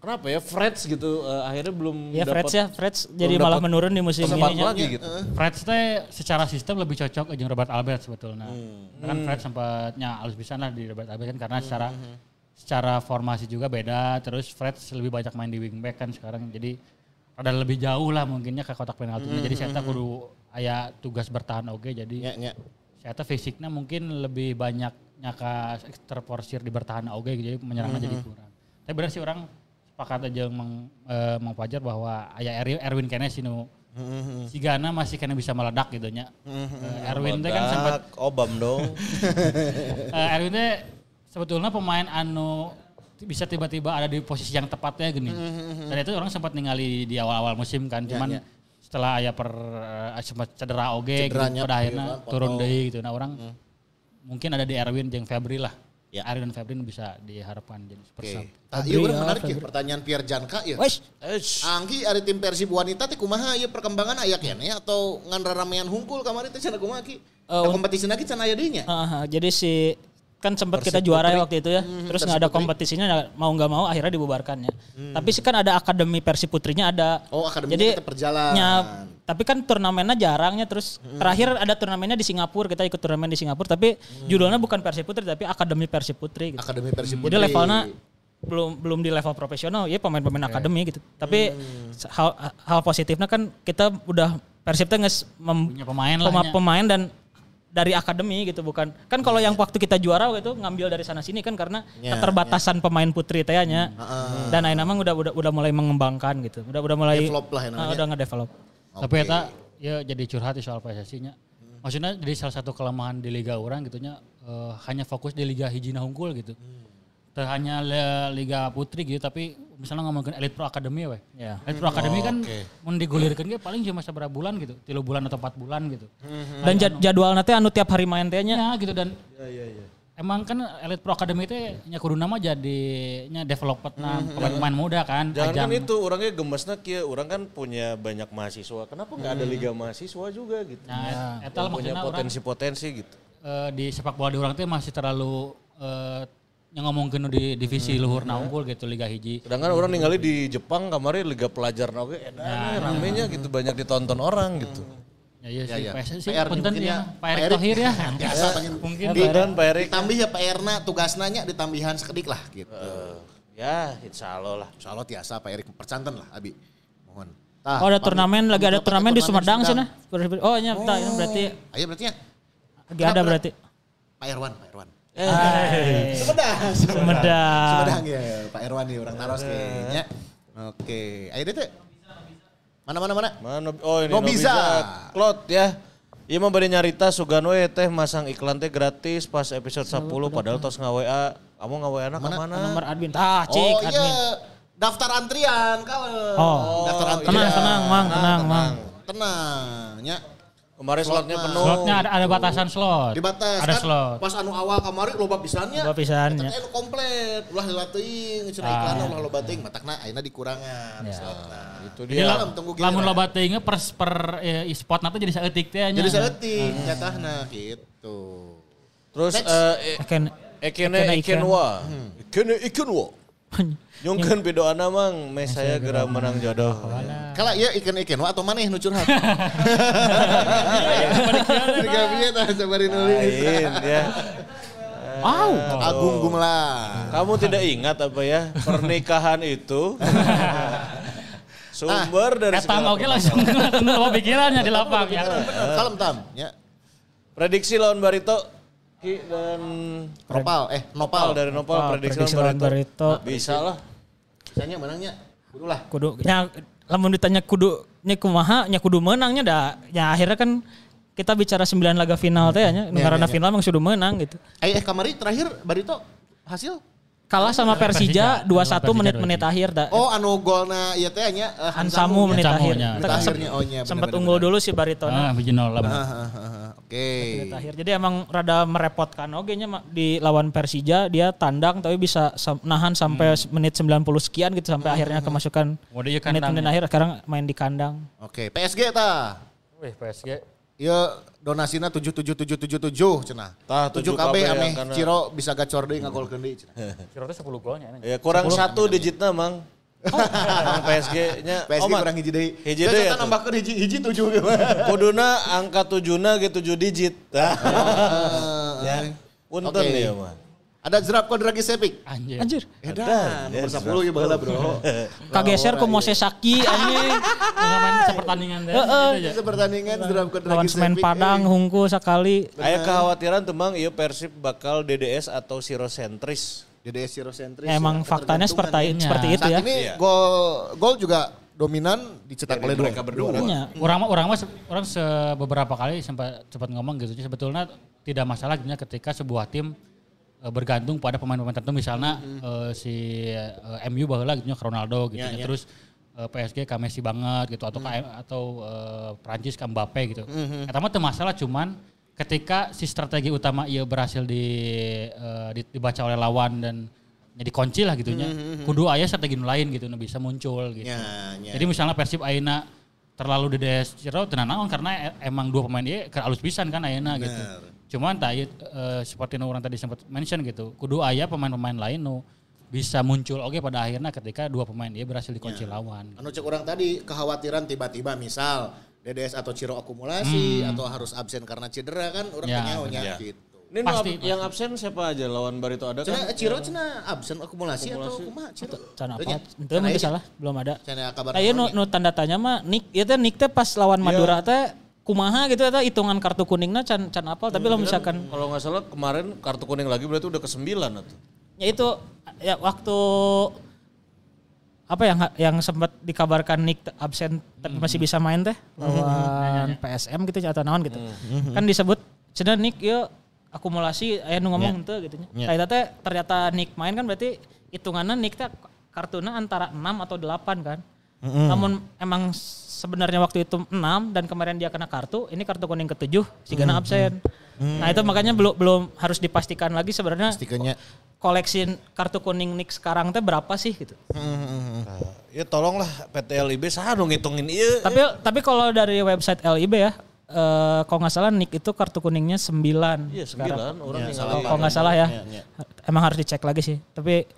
kenapa ya Freds gitu eh, akhirnya belum Ya dapat Freds ya, Freds jadi malah menurun di musim ini. lagi gitu. Freds teh secara sistem lebih cocok dengan Robert Albert sebetulnya. Hmm. Kan Freds sempatnya halus bisa lah di Robert Albert kan karena secara secara formasi juga beda. Terus Freds lebih banyak main di wingback kan sekarang. Jadi ada lebih jauh lah mungkinnya ke kotak penalti. Jadi saya tak kudu aya tugas bertahan oke. Jadi Ya, ya. saya tak fisiknya mungkin lebih banyak nyaka terporsir di bertahan oke. Jadi menyerangnya jadi kurang. Tapi benar sih orang sepakat aja mang, eh, Mang Fajar bahwa aya Erwin, Erwin kene sih nu si Gana masih kena bisa meledak gitu nya. Eh, Erwin teh kan sempat obam dong. eh, Erwin teh sebetulnya pemain anu bisa tiba-tiba ada di posisi yang tepatnya gini. Dan itu orang sempat ningali di awal-awal musim kan, cuman ya. setelah aya per sempat cedera oge gitu, pada akhirnya turun deui gitu. Nah, orang mungkin ada di Erwin jeung Febri lah. Ya. Erwin dan Febri bisa diharapkan jadi super Oke. sub. Ah, Iya orang menarik ya pertanyaan Pierre Janka ya. Wes. Angki ada tim Persib wanita teh kumaha ieu perkembangan aya kene atau ngan ramean hungkul kamari teh cenah kumaha ki? Nah, kompetisi lagi cenah aya deui nya. ah, ah, jadi si kan sempat kita juara ya waktu itu ya. Terus nggak ada kompetisinya mau nggak mau akhirnya dibubarkannya. Tapi sih kan ada akademi Persib Putrinya ada. Oh, akademinya Jadi tetap berjalan. nya, tapi kan turnamennya jarangnya terus terakhir ada turnamennya di Singapura kita ikut turnamen di Singapura tapi judulnya bukan Persib Putri tapi Akademi Persib Putri gitu. Akademi Persib Jadi Putri. levelnya belum belum di level profesional ya pemain-pemain akademi gitu. Tapi hal hal positifnya kan kita udah Persib nges mem- Punya pemain lah pema- pemain dan dari akademi gitu bukan. Kan kalau yang waktu kita juara gitu ngambil dari sana sini kan karena Ya, keterbatasan pemain putri teh nya. Dan Aina emang udah udah udah mulai mengembangkan gitu. Udah udah mulai Develop lah ya ah, namanya. udah ngedevelop. Tapi eta ya jadi curhat di soal PSSI nya. Maksudnya jadi salah satu kelemahan di liga orang gitu nya eh, hanya fokus di liga hijina hungkul gitu. Teu hanya le- liga putri gitu tapi misalnya ngomongin Elite Pro Academy we. Ya. Elite Pro Academy kan mun digulirkeun ge paling cuma seberapa bulan gitu, tilu bulan atau empat bulan gitu. dan jad- jadwal nanti anu tiap hari main teh nya Ya gitu dan Emang kan Elite Pro Academy itu nya kudu nama jadi nya development nah pemain-pemain muda kan. Jangan kan ajang- itu orangnya gemesna kia, orang kan punya banyak mahasiswa. Kenapa nggak ada liga mahasiswa juga gitu? Nah, eta Yang punya potensi-potensi gitu. eh, di sepak bola di orang teh masih terlalu eh, yang ngomongin di divisi luhur na unggul gitu Liga Hiji. Sedangkan orang ningali di Jepang kemarin liga pelajar oke edan ramenya gitu banyak ditonton orang gitu. Ya iya sih, ya. PSSI sih PR punten ya. ya. Pak Erick Pak Erick. Thohir ya. Biasa pengen Mungkin di, Dan Pak Erik. ditambih ya PR-na tugasnya nya ditambihan sekedik lah gitu. Ya, insya Allah lah. Insya Allah tiasa Pak Erik percanten lah Abi. Mohon. Oh ada turnamen lagi ada turnamen di Sumedang sih nah. nah. Oh nya tah, ini berarti Ayo berarti ya lagi ada berarti. Pak Irwan, Pak Irwan. Eh, Sumedang. Sumedang. Sumedang ya Pak Irwan nih orang Naros kayaknya. Oke, ayo deh teh. Mana mana mana? Mana oh ini Nobiza. Klot ya. Iya mah bari nyarita Sugano ya teh masang iklan teh gratis pas episode 10 padahal tos nga-WA. Kamu nga-WA na ka mana? Nomor admin. Ah, cik Oh admin. iya, daftar antrian kawan. Oh. daftar antrian. Tenang, tenang, Mang, tenang, Mang. Tenang. nya Kemarin slotnya Slotnya. penuh. Slotnya ada, ada batasan slot. dibatas Ada kan slot. pas anu awal kamari loba pisannya Loba pisan, Eta anu komplit ulah heula teuing cenah Ah. iklan ulah loba teuing matakna ayeuna dikurangan Ya. slotna Itu dia. la- Dalam tunggu lamun giliran. loba teuing per per eh, spot nanti jadi saeutik teh nya. jadi saeutik nyatahna gitu Terus eh, e- Ekene Ekene Ikenwa. Ekene Ikenwa. Nyungkeun pidoana mang me saya geura menang jodoh. Kala ieu ikan-ikan wa atau maneh nu curhat. Tiga bieu tah sabari nulis. Lain ya. Wow. Agung Gumelar. Kamu tidak ingat apa ya pernikahan itu sumber dari Etang segala oke langsung pikirannya di lapang ya. Kalem tam, ya. Prediksi lawan Barito Ki dan Nopal, eh Nopal dari Nopal Nopal, prediksi, Barito. Barito. Bisa lah. Misalnya menangnya. Kudu lah. kudu nya lamun ditanya kudu nya kumaha nya kudu menangnya dah ya akhirnya kan kita bicara 9 laga final teh nya Ya, karena ya, ya. final emang sudah menang gitu. Eh, eh kamari terakhir Barito hasil? Kalah sama Persija. Persija 2-1 Persija menit-menit 2-1. akhir dah. Oh, anu golna ieu teh nya eh, Hansamu menit akhir. nya. Menit akhirnya, oh iya, sempat unggul dulu si Barito Ah, biji nol. Ah, ah, ah. Oke. menit akhir. Jadi emang rada merepotkan oke nya di lawan Persija dia tandang tapi bisa nahan sampai menit 90 sekian gitu sampai akhirnya kemasukan Oh, menit-menit ya. akhir sekarang main di kandang. Oke, PSG tah. Wih, PSG. Ieu donasina 77777 cenah. Tah, 7 7 KB KB ameh karena- Ciro bisa gacor deui ngagolkeun deui cenah. Kira teh 10 golnya. Ya kurang satu digitnya mang. Mang PSG-nya. PSG Omat. kurang hiji deui. Hiji deui ya Kita tuh. nambahkeun hiji hiji 7 gimana? Kuduna angka tujuna gitu 7 digit. ya. Punten Oke. ya mah. Ada Zrapko Dragi Sepik. Anjir. Anjir. Edan, nomor 10 ya baheula bro. Kageser ku Mose Saki anjing. Nggak main sepertandingan teh. Heeh. gitu pertandingan Zrapko Dragi Lawan Semen Sepik. Padang hungku sekali. Aya kekhawatiran tuh mang ieu Persib bakal DDS atau sirosentris. DDS Eurocentris. Ya, emang ya, faktanya seperti ketergantungan seperti ya. itu Saat ya. ini Iya. gol gol juga dominan dicetak oleh dua mereka berdua. Iya. Orang orang mah orang se beberapa kali sempat sempat ngomong gitu sebetulnya tidak masalah gitu ya ketika sebuah tim bergantung pada pemain-pemain tertentu misalnya eh, si eh, MU baheula gitu Ronaldo gitu Ya, ya, ya. terus eh, PSG ke Messi banget gitu atau ke atau eh, Prancis ke Mbappe gitu. Eta mah teu masalah cuman ketika si strategi utama ia berhasil di, eh, di- dibaca oleh lawan dan jadi kunci lah gitunya. Kudu aya strategi lain gitu bisa muncul gitu. Ya, ya. Jadi misalnya Persib Aina terlalu dedes Ciro tenan naon karena e- emang dua pemain dia ke alus pisan kan Aina gitu. Cuman tak eh, seperti nu orang tadi sempat mention gitu. Kudu aya pemain-pemain lain nu bisa muncul oke pada akhirnya ketika dua pemain dia berhasil dikunci lawan. Anu cek orang tadi kekhawatiran tiba-tiba misal DDS atau Ciro akumulasi atau harus absen karena cedera kan orang Ya, tanya ya. gitu. Ini Pasti, ab- yang absen siapa aja lawan Barito ada Cina kan? Ciro cina absen akumulasi, atau kumaha Ciro? Can apa? Itu Cina ieu- salah, belum ada. Cina kabar. Ayo nu, nu tanda tanya mah Nick ieu teh Nick teh pas lawan Madura teh kumaha gitu eta hitungan kartu kuningna can can apal tapi lo misalkan Kalau nggak salah kemarin kartu kuning lagi berarti udah ke sembilan atau? ya itu ya waktu apa yang yang sempat dikabarkan Nick absen tapi masih bisa main teh lawan PSM gitu atau naon gitu. Kan disebut cenah Nick ya akumulasi aya nu ngomong henteu gitu nya. Nah, teh ternyata Nick main kan berarti hitungannya Nick teh kartuna antara 6 atau 8 kan. Namun emang sebenarnya waktu itu 6 dan kemarin dia kena kartu, ini kartu kuning ketujuh si Gana absen. Nah, itu makanya belum belum harus dipastikan lagi sebenarnya Stikernya. koleksi kartu kuning Nick sekarang teh berapa sih gitu. Ya tolonglah PT LIB sah nu ngitungin ieu. tapi tapi kalau dari website LIB ya eh kalau nggak salah Nick itu kartu kuningnya 9. Iya sembilan orang tinggal Kalau kalau nggak salah ya. Iya, iya. Emang harus dicek lagi sih. Tapi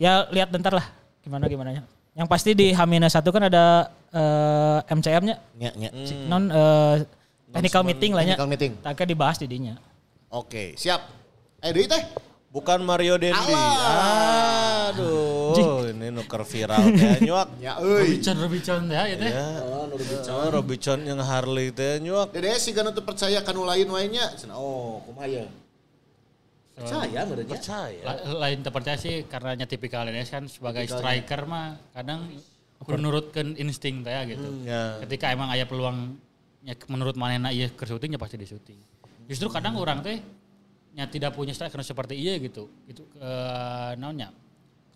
ya lihat bentar lah gimana gimananya. Yang pasti di Hamina satu kan ada eh, MCM-nya Nya, nya. non eh, technical meeting lah nya. Technical meeting. Taknya dibahas didinya. Oke, siap. Eh, deui teh. Bukan Mario Dendi. Aduh, ini nuker viral teh nyuak. Ya, euy. Robicon Robicon ya itu. Ya. Oh, Robicon yang Harley teh nyuak. DDS sih kan untuk percaya kanu lain wae nya. Oh, kumaha ya? Percaya menurutnya. Percaya. La- lain terpercaya sih karena tipikal DDS kan sebagai striker mah kadang kudu nurutkeun insting teh ya gitu. Ya. Ketika emang aya peluang nya menurut manehna ieu keur syuting ya pasti di syuting. Justru kadang orang teh nya tidak punya striker seperti iya gitu. Itu eh naonnya?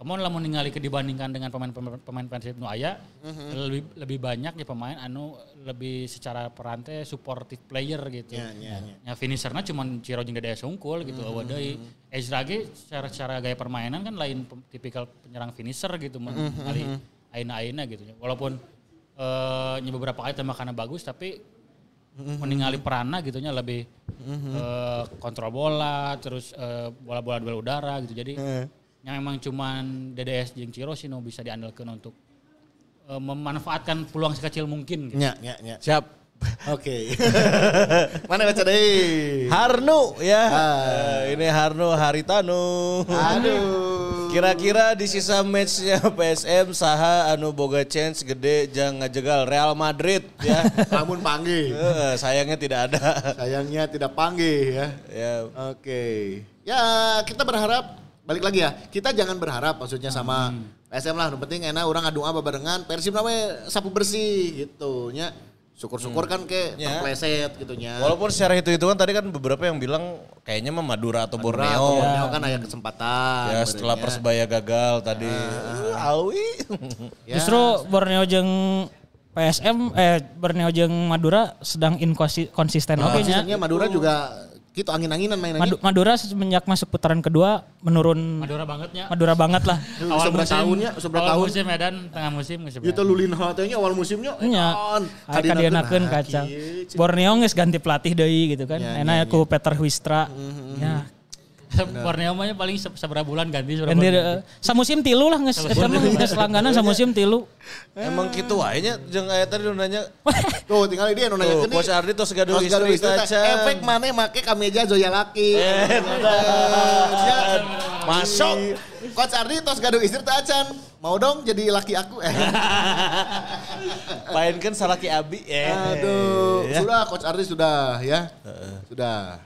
Kamu lamun ningali ke dibandingkan dengan pemain-pemain pemain Persib nu aya Mhm. lebih lebih banyak ya pemain anu lebih secara perantai supportive player gitu. Ya, ya, ya. Ya finishernya cuma Ciro jeung Dede unggul gitu. Mhm. Eueuh deui. Ezra ge secara secara gaya permainan kan lain tipikal penyerang finisher gitu mun Mhm, kali aina-aina gitu. Walaupun eh nya beberapa kali tembakannya bagus tapi Mhm. meninggali perannya gitu nya lebih eh, kontrol bola terus eh, bola-bola duel udara gitu. Jadi Mhm. Yang memang cuman DDS jeung Ciro sih nu bisa diandalkan untuk eh, memanfaatkan peluang sekecil mungkin gitu. Nya, nya, nya. Siap. Oke. Mana baca deh? Harnu ya. Ah. Eh, ini Harnu Haritanu. Aduh. Kira-kira di sisa matchnya PSM saha anu boga chance gede jang ngajegal Real Madrid ya. Namun panggil. Eh, sayangnya tidak ada. Sayangnya tidak panggil ya. Ya, Oke. Ya kita berharap balik lagi ya. Kita jangan berharap maksudnya sama PSM lah. Yang penting enak orang adu apa barengan. Persib namanya sapu bersih gitu nya. Syukur-syukur kan kayak Ya. terpleset gitu nya. walaupun secara hitung-hitungan tadi kan beberapa yang bilang kayaknya mah Madura atau Madura atau Borneo. Borneo kan ada kesempatan. Ya setelah sebenarnya. Persebaya gagal tadi. Awi. Ya. Justru Borneo jeung PSM eh Borneo jeung Madura sedang inkonsisten Nah, oke nya. Madura juga gitu angin-anginan mainannya. Madu- Madura semenjak masuk putaran kedua menurun Madura bangetnya. Madura banget lah. Seberapa tahunnya, seberapa awal tahun. musim Medan, tengah musim geus Itu lulin hatenya awal musimnya. Nya. Aya kadienakeun kaca. Borneo geus ganti pelatih deui gitu kan. Ya, Enak ku Peter Wistra. Ya. Borneo mah paling se- seberapa bulan ganti seberapa Ganti bulan. eh, samusim tilu lah mah geus langganan samusim tilu. Emang gitu wae nya jeung aya tadi nu nanya. Tuh tinggal dia nu nanya Coach Ardi tos gaduh istri tacan. Efek mana make kameja Zoya laki. Ya. Masuk. Coach Ardi tos gaduh istri tacan. Mau dong jadi laki aku. Eh. Painkeun salaki abi. Eh. Aduh, Ya. sudah Coach Ardi sudah ya. Sudah.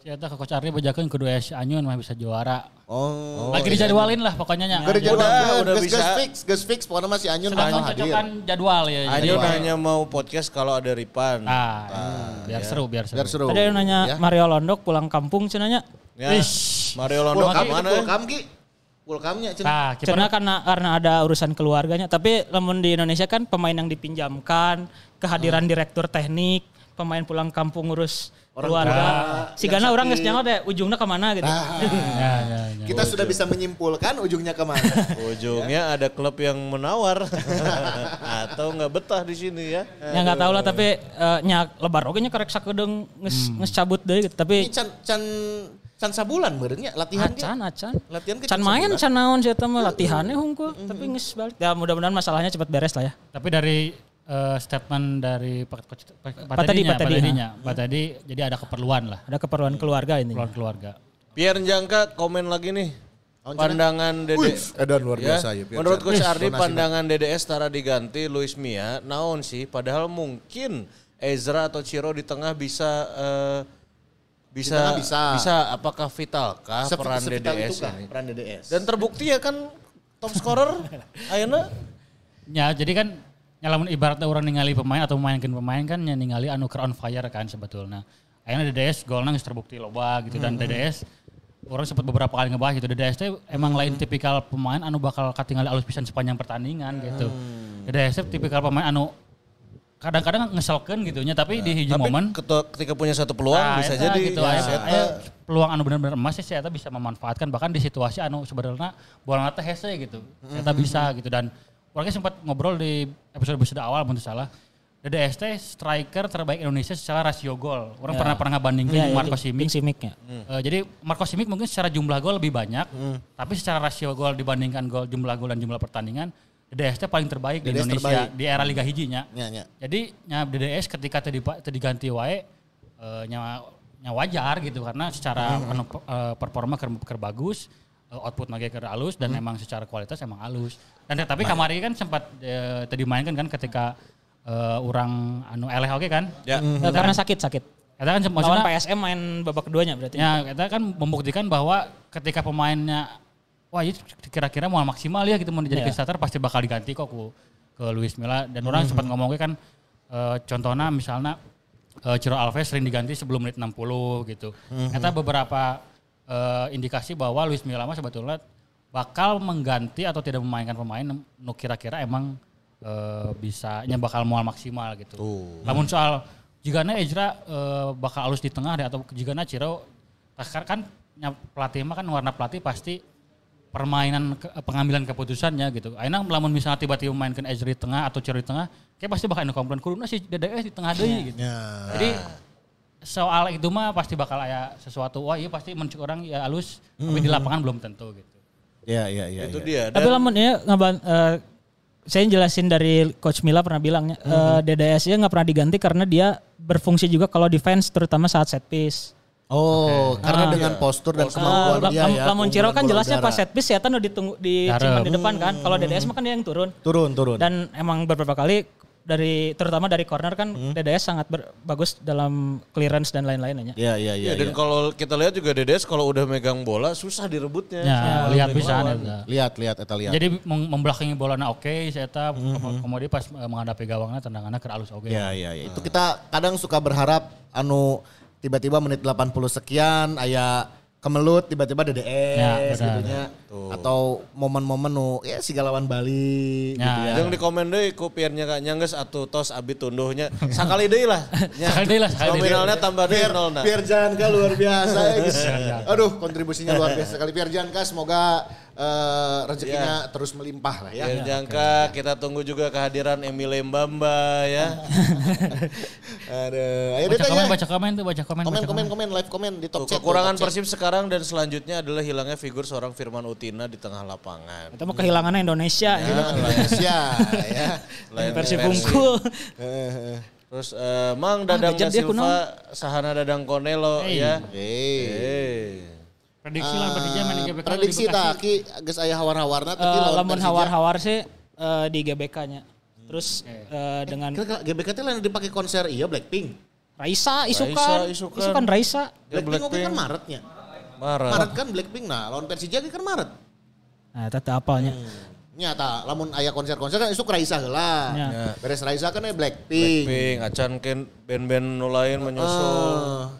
Siapa ke Coach Ardi bejakeun kudu es anyun mah bisa juara. Oh. Lagi dijadwalin lah pokoknya nya. Udah, udah bisa. gus fix, gus fix, pokoknya masih Anyun bakal hadir. jadwal ya. Jadwal. hanya mau podcast kalau ada Ripan. Ah, biar seru, biar seru. Biar seru. Tadi ada yang nanya Ya. Mario Londok pulang kampung cenanya. Ya. Ish. Mario Londo Pulkam, ke mana? pulkam ki. Pulkamnya cen. Nah, Karena karena ada urusan keluarganya. Tapi namun di Indonesia kan pemain yang dipinjamkan, kehadiran direktur teknik, pemain pulang kampung ngurus keluarga. Si yang Gana orang geus nyaho deh ujungnya ke mana gitu. ya, ya, ya. Kita sudah bisa menyimpulkan ujungnya ke mana. Ujungnya ada klub yang menawar atau nggak betah di sini ya. Ya nggak tahu lah tapi eh, nya lebar oge nya karek sakedeung geus geus cabut deui gitu. Ini Tapi can can can sabulan benernya latihan acan acan. Latihan ke Can can main can naon sih latihannya hungkul tapi geus balik. Ya mudah-mudahan masalahnya cepat beres lah ya. Tapi dari eh, statement dari Pak Coach Pak Pak Tadi, Tadinya, Pak Tadi, Pak Tadinya, Pak Tadi jadi ada keperluan lah, Ada keperluan keluarga ini. keperluan keluarga. Pierre Jangka komen lagi nih. Pandangan Dede. Edan luar Ya, biasa ya. Pierre menurut. Coach Ardi donasi pandangan DDS tara diganti Luis Mia naon sih padahal mungkin Ezra atau Ciro di tengah bisa eh, bisa, tengah bisa. bisa apakah vitalkah Sevital- peran sevital DDS itukah ini Peran DDS. dan terbukti ya kan top scorer ayeuna Ya, jadi kan nyalamun ibaratnya orang ningali pemain atau memainkan pemain kan ya ningali anu on fire kan sebetulnya. Akhirnya DDS golnya geus terbukti loba gitu. Dan DDS orang sempat beberapa kali ngebahas gitu. DDS teh emang lain tipikal pemain anu bakal katingali alus pisan sepanjang pertandingan gitu. DDS teh tipikal pemain anu kadang-kadang ngeselkeun gitu nya tapi di hiji tapi momen ketika punya satu peluang Nah, bisa jadi gitu, ya, aya peluang anu benar-benar emas sih saya bisa memanfaatkan. Bahkan di situasi anu sebenarnya bola teh hese gitu. Saya bisa gitu. Dan orangnya sempat ngobrol di episode episode awal mungkin salah. DDS teh striker terbaik Indonesia secara rasio gol. Orang pernah pernah ngabandingin Iya, iya, Marco Simic. Simic ya. Eh, jadi Marco Simic mungkin secara jumlah gol lebih banyak, tapi secara rasio gol dibandingkan gol jumlah gol dan jumlah pertandingan, DDS teh paling terbaik di DDS Indonesia terbaik. di era Liga Hijinya. Nya, nya. Jadi nya DDS ketika tadi tadi ganti wae eh, nya, nya wajar gitu karena secara anu, eh, performa ker, ker bagus, eh, output nage ker halus dan emang secara kualitas emang halus. Dan tapi kamari kan sempat eh, tadi mainkan kan ketika eh, orang anu eleh oke kan? ya Eh, karena sakit-sakit. Kita kan Lawan maksudnya PSM main babak keduanya berarti. Ya, kita kan membuktikan bahwa ketika pemainnya wah ini kira-kira mau maksimal ya gitu mau dijadikan Iya. starter pasti bakal diganti kok ku, ke Luis Milla dan orang sempat ngomongnya kan eh, contohnya misalnya eh, Ciro Alves sering diganti sebelum menit 60 gitu. Ternyata beberapa eh, indikasi bahwa Luis Milla mah sebetulnya bakal mengganti atau tidak memainkan pemain nu kira-kira emang eh, bisa nya bakal mual maksimal gitu. Namun soal jika Ejra eh, bakal halus di tengah deh atau jika Ciro kan kan nya pelatih mah kan warna pelatih pasti permainan ke- pengambilan keputusannya gitu. Aina lamun misalnya tiba-tiba mainkan Ejra di tengah atau Ciro di tengah, kayak pasti bakal anu komplain kuduna si DDS di tengah deui gitu. Jadi soal itu mah pasti bakal aya sesuatu. Wah iya pasti mencuk orang ya halus, tapi di lapangan belum tentu gitu. Iya iya iya. Itu iya. dia. Tapi lamun ya ngaban eh, saya jelasin dari coach Mila pernah bilang eh, DDS nya nggak pernah diganti karena dia berfungsi juga kalau defense terutama saat set piece. Oh, karena Ah. dengan postur dan Eh, kemampuan lam- dia ya. lamun Ciro kan jelasnya pas set piece ya kan udah ditunggu di di depan kan. Kalau DDS mah kan dia yang turun. turun turun. Dan emang beberapa kali dari terutama dari corner kan DDS sangat ber- bagus dalam clearance dan lain-lainnya. Iya iya iya. ya, dan iya. kalau kita lihat juga Dedes kalau udah megang bola susah direbutnya. Ya, lihat Dari bisa. Lihat lihat eta lihat. Jadi mem- membelakangi bola na oke, saya eta kemudian pas eh, menghadapi gawangnya tendangannya ke alus oke. Iya iya iya. Itu kita kadang suka berharap anu tiba-tiba menit 80 sekian aya kemelut tiba-tiba DDS Ya, benar. gitu nya. Atau momen-momen nu ya si galawan Bali Ya, gitu ya. Yang di komen deh ku piernya kak nyangges atau tos abi tunduhnya sakali deh lah. Ya. Sekali deui lah. Nominalnya tambah deh nol nah. Pier Janka luar biasa ya guys. Aduh kontribusinya luar biasa sekali Pier Janka semoga eh, rezekinya terus melimpah lah ya. Biar jangka kita tunggu juga kehadiran Emile Mbamba ya. Aduh, ayo Baca komen, ya. baca komen tuh, baca komen, Komen baca komen komen live komen di top Tuh, chat. kekurangan top chat. Persib sekarang dan selanjutnya adalah hilangnya figur seorang Firman Utina di tengah lapangan. Itu mah kehilangannya Indonesia. ya. Kehilangan Indonesia ya. Lain versi. bungkul. Terus eh, Mang Dadang bejat da dia Silva, Sahana Dadang Konelo Hey. ya. Hei. Eh. Prediksi lah Persija main di GBK. Prediksi tak ki geus aya hawar-hawarna tapi Eh, lamun Persija. hawar-hawar sih eh, di GBK-nya. Terus eh, dengan Kira-kira GBK teh lain dipakai konser iya Blackpink. Raisa Raisa, isukan, isukan. isukan Raisa. Ya, Blackpink oke kan Blackpink. Maretnya. Marah. Maret kan Blackpink nah lawan Persija ge kan Maret. Nah, tata apalnya. Nyata lamun aya konser-konser kan isuk Raisa heula. Ya. Beres Raisa kan aya Blackpink. Blackpink, acan kan band-band nu lain menyusul.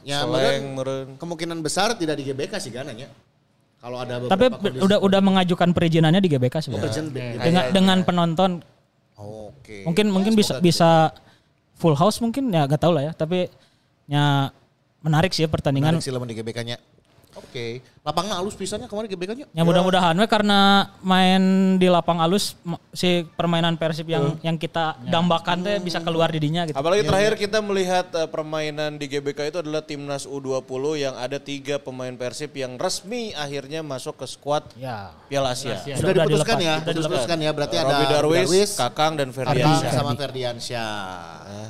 Eh, ya, Seleng meureun. kemungkinan besar tidak di GBK sih kan nanya. Kalau ada Tapi beberapa kondisi. udah udah mengajukan perizinannya di GBK Oh, sebenarnya. Legend Black- Dengan dengan penonton Oke. mungkin mungkin bisa bisa full house mungkin ya gak tahu lah ya tapi ya menarik sih ya pertandingan Menarik sih lamun di GBK-nya. Oke. Lapangnya halus pisannya kemarin GBK-nya. Ya mudah-mudahan we karena main di lapang alus m- si permainan Persib yang yang kita dambakan teh bisa keluar di dinya gitu. Apalagi terakhir kita melihat eh, permainan di GBK itu adalah timnas U20 yang ada tiga pemain Persib yang resmi akhirnya masuk ke skuad Ya. Piala Asia. Sudah Sudah diputuskan dilepas, ya, sudah diputuskan ya berarti ada Robi Darwis, Darwis, Kakang dan Ferdiansyah. sama Ferdiansyah.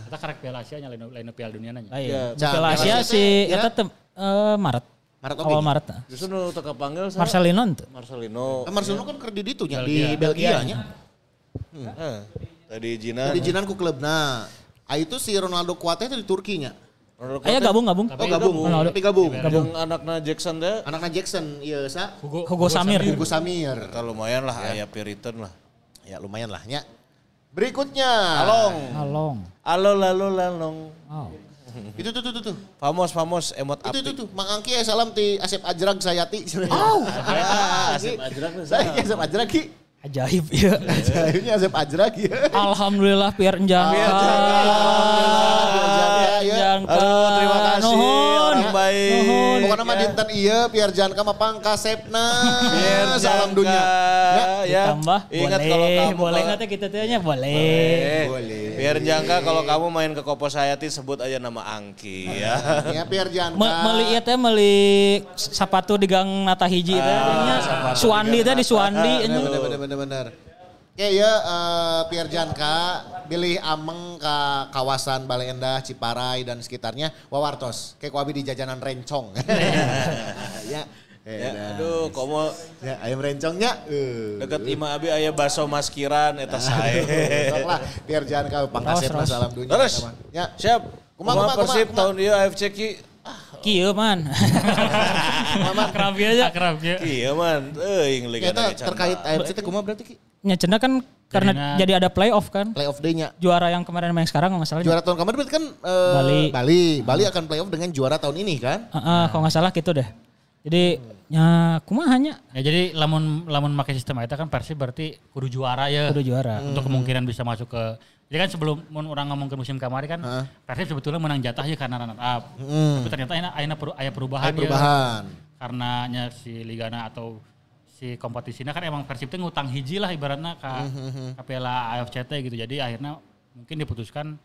Kita karek Piala Asia nya lain lain Piala Dunia nanya. Ah, iya. Ya, Piala Asia si ya. eta teh, eh, Maret. Maret oke. Awal Maret. nah. Justru nu teka panggil saya Marcelino tuh. Marcelino. Kan Marcelo kan kerja di itu nya Belgia. di Belgia nya. Eh, tadi Jinan. Tadi jinan ku klubna. Ah itu si Ronaldo kuatnya itu di Turkinya. Ronaldo Aya gabung gabung. Oh gabung, Ronaldo. tapi gabung. Yang anaknya Jackson deh. Anaknya Jackson, iya sa. Hugo, Hugo Samir. Hugo Samir. Kita lumayan lah aya Piriton lah. Ya lumayan lah nya. Berikutnya. Along. Along. Alo lalu lalong. Oh. Itu tuh tuh tuh tuh. Famos famos emot Itu tuh tuh. Mang Angki ya salam ti Asep Ajrag Sayati. Oh. Asep Ajrag. Saya Asep Ajrag ki. Ajaib ya. Akhirnya Asep Ajrag ya. Alhamdulillah Pierre Njangka. Pierre Njangka, ya. Njangka. Aduh, terima kasih baik. Pokoknya mah dinten iya Pierre Janka mah pangkasepna. Biar salam jangka, dunia. Ya. Ditambah Ingat boleh, kalau kamu boleh nanti kita tehnya boleh. Eh, Boleh. Biar jangka kalau kamu main ke Kopo Sayati sebut aja nama Angki ya. Ya Pierre Janka. Me, meli ieu teh meli sepatu di Gang Nata Hiji teh nya. Suwandi teh di Suwandi anjing. bener bener bener bener. Oke ya eh, Pierre Janka pilih ameng ke kawasan Bale Endah, Ciparai dan sekitarnya wawartos. Kayak kuabi di jajanan rencong. ya. Ya, Ya, aduh, komo ya ayam rencongnya. Uh. deket Ima Abi aya baso maskiran eta sae. Sok lah Janka pangkasepna Terus, terus. salam dunia. Terus. Ya. siap. Kumaha, Kumaha kumaha, Persib kumaha, tahun ieu AFC ki Kieu man. Akrab aja. Akrab ya. Iya man, liga Eta terkait AFC teh kumaha berarti Ki? Nya cenah kan karena Jadinya- jadi ada playoff kan. Playoff day-nya. Juara yang kemarin main sekarang kalau nggak salah. Juara tahun kemarin berarti kan eh, Bali. Bali. Bali akan playoff dengan juara tahun ini kan? Heeh, kalau nggak salah gitu deh. Jadi nya kumahanya Ya jadi lamun lamun pakai sistem eta kan Persib berarti kudu juara ya. kudu juara. Untuk kemungkinan bisa masuk ke jadi kan sebelum mun orang ngomong ke musim kemarin kan Persib sebetulnya menang jatah ya karena runner up. Tapi ternyata ayeuna ayeuna peru- aya perubahan, Ada perubahan. ya. Karena nya si Ligana atau si kompetisinya kan emang Persib teh ngutang hiji lah ibaratnya ke ke Piala AFCT gitu. Jadi akhirnya mungkin diputuskan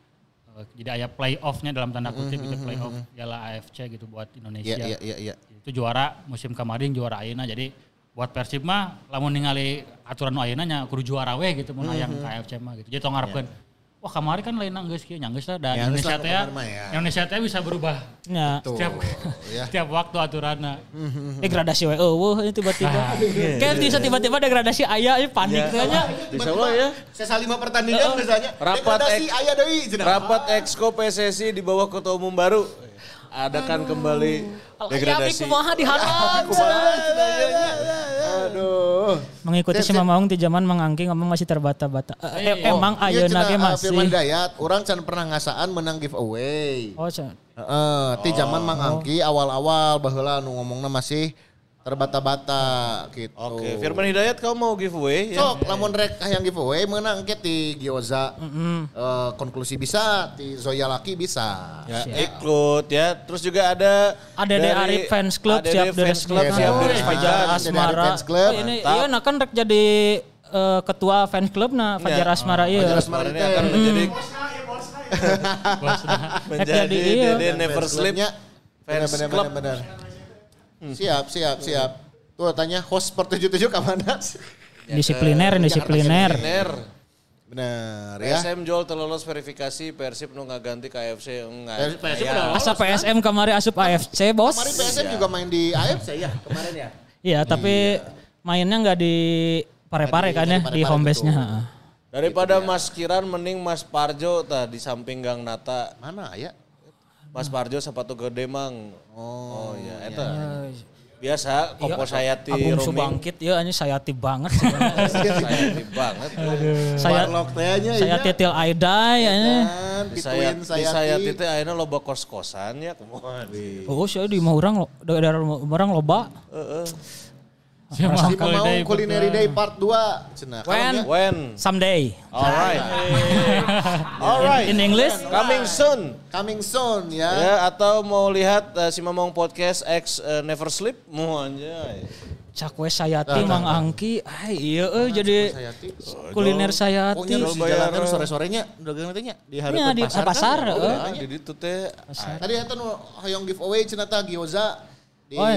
eh, jadi aya playoff-nya dalam tanda kutip gitu playoff Piala AFC gitu buat Indonesia Iya, iya, iya, iya. itu juara musim kemarin juara ayeuna jadi buat Persib mah lamun ningali aturan ayeuna nya kudu juara we gitu mun hayang ka AFC mah gitu. Jadi tong ngarepkeun wah kemarin kan lain geus kieu nya geus lah dan Ya, Indonesia teh ya. Indonesia teh bisa berubah Ya. Setiap ya. setiap waktu aturanna. Degradasi we eueuh ini tiba-tiba. Kayak bisa tiba-tiba degradasi aya ini panik kayaknya. Bisa lah ya. Sesa lima pertandingan misalnya. Degradasi aya deui. Rapat Exco PSSI di bawah ketua umum baru. Adakan kembali degradasi. kumaha diharap. Aduh. Mengikuti si Mamaung di zaman mengangking ngomong masih terbata-bata. Eh, eh, emang Iya, ayeuna cenah, ge uh, masih. Firman Gayat, orang can pernah ngasaan menang giveaway. Oh, can- Heeh, ti zaman Mang Angki awal-awal baheula nu ngomongna masih terbata-bata gitu. Oke, Firman Hidayat kamu mau giveaway ya? Sok, lamun rek yang giveaway menang ke ti Gyoza. Eh, konklusi bisa, ti Zoya Laki bisa. Ya, ikut ya. Terus juga ada ADD dari Arif Fans Club ADD siap Fans deres Club Yes, siap oh, iya. Fajar Asmara. Fans Club. Oh, ini Mantap. iya nah kan rek jadi eh, ketua fans club nah Fajar Asmara iya. Fajar Asmara teh. akan menjadi Rek menjadi jadi iya. Dede Never Sleep. Fans Club. bener. Siap, siap, siap. Tuh tanya host per 77 ke mana? Disipliner, disipliner. Bener ya. PSM Jol terlolos verifikasi Persib nu ngaganti KFC enggak. PSM Ya. udah Asa PSM kemarin asup AFC bos. Kemarin PSM juga main di AFC ya kemarin ya. Iya tapi mainnya nggak di pare-pare kan ya di home base-nya. betul. heeh. Daripada Mas Kiran mending Mas Parjo tah di samping Gang Nata. Mana ya? Mas Parjo sepatu gede mang. Oh, iya eta. Biasa Kopo Iya, Sayati roaming. Subangkit ya ini sayati banget sebenarnya. Sayati banget. saya Warlock tehnya saya titil Aida ya ini. Kan, pituin Sayati, teh ayeuna loba kos-kosan ya kumaha. Oh saya di mau orang lo- daerah orang loba. Siapa mau Day Culinary Day part 2. Cenah. When? When? Someday. Alright. Alright. In English? Coming soon. Coming soon ya. Ya, atau mau lihat uh, si Mamong Podcast X uh, Never Sleep? Mau anjay. Cak we sayati Mang Angki. Ay iya euy jadi Sayati. kuliner sayati. Harus bayar, dijalankan eh. sore-sorenya. Dagang nantinya di hari Nya di pasar. pasar. kan? heeh. Ah, di ditu teh Tadi eta nu hoyong giveaway cenah gyoza di Oh,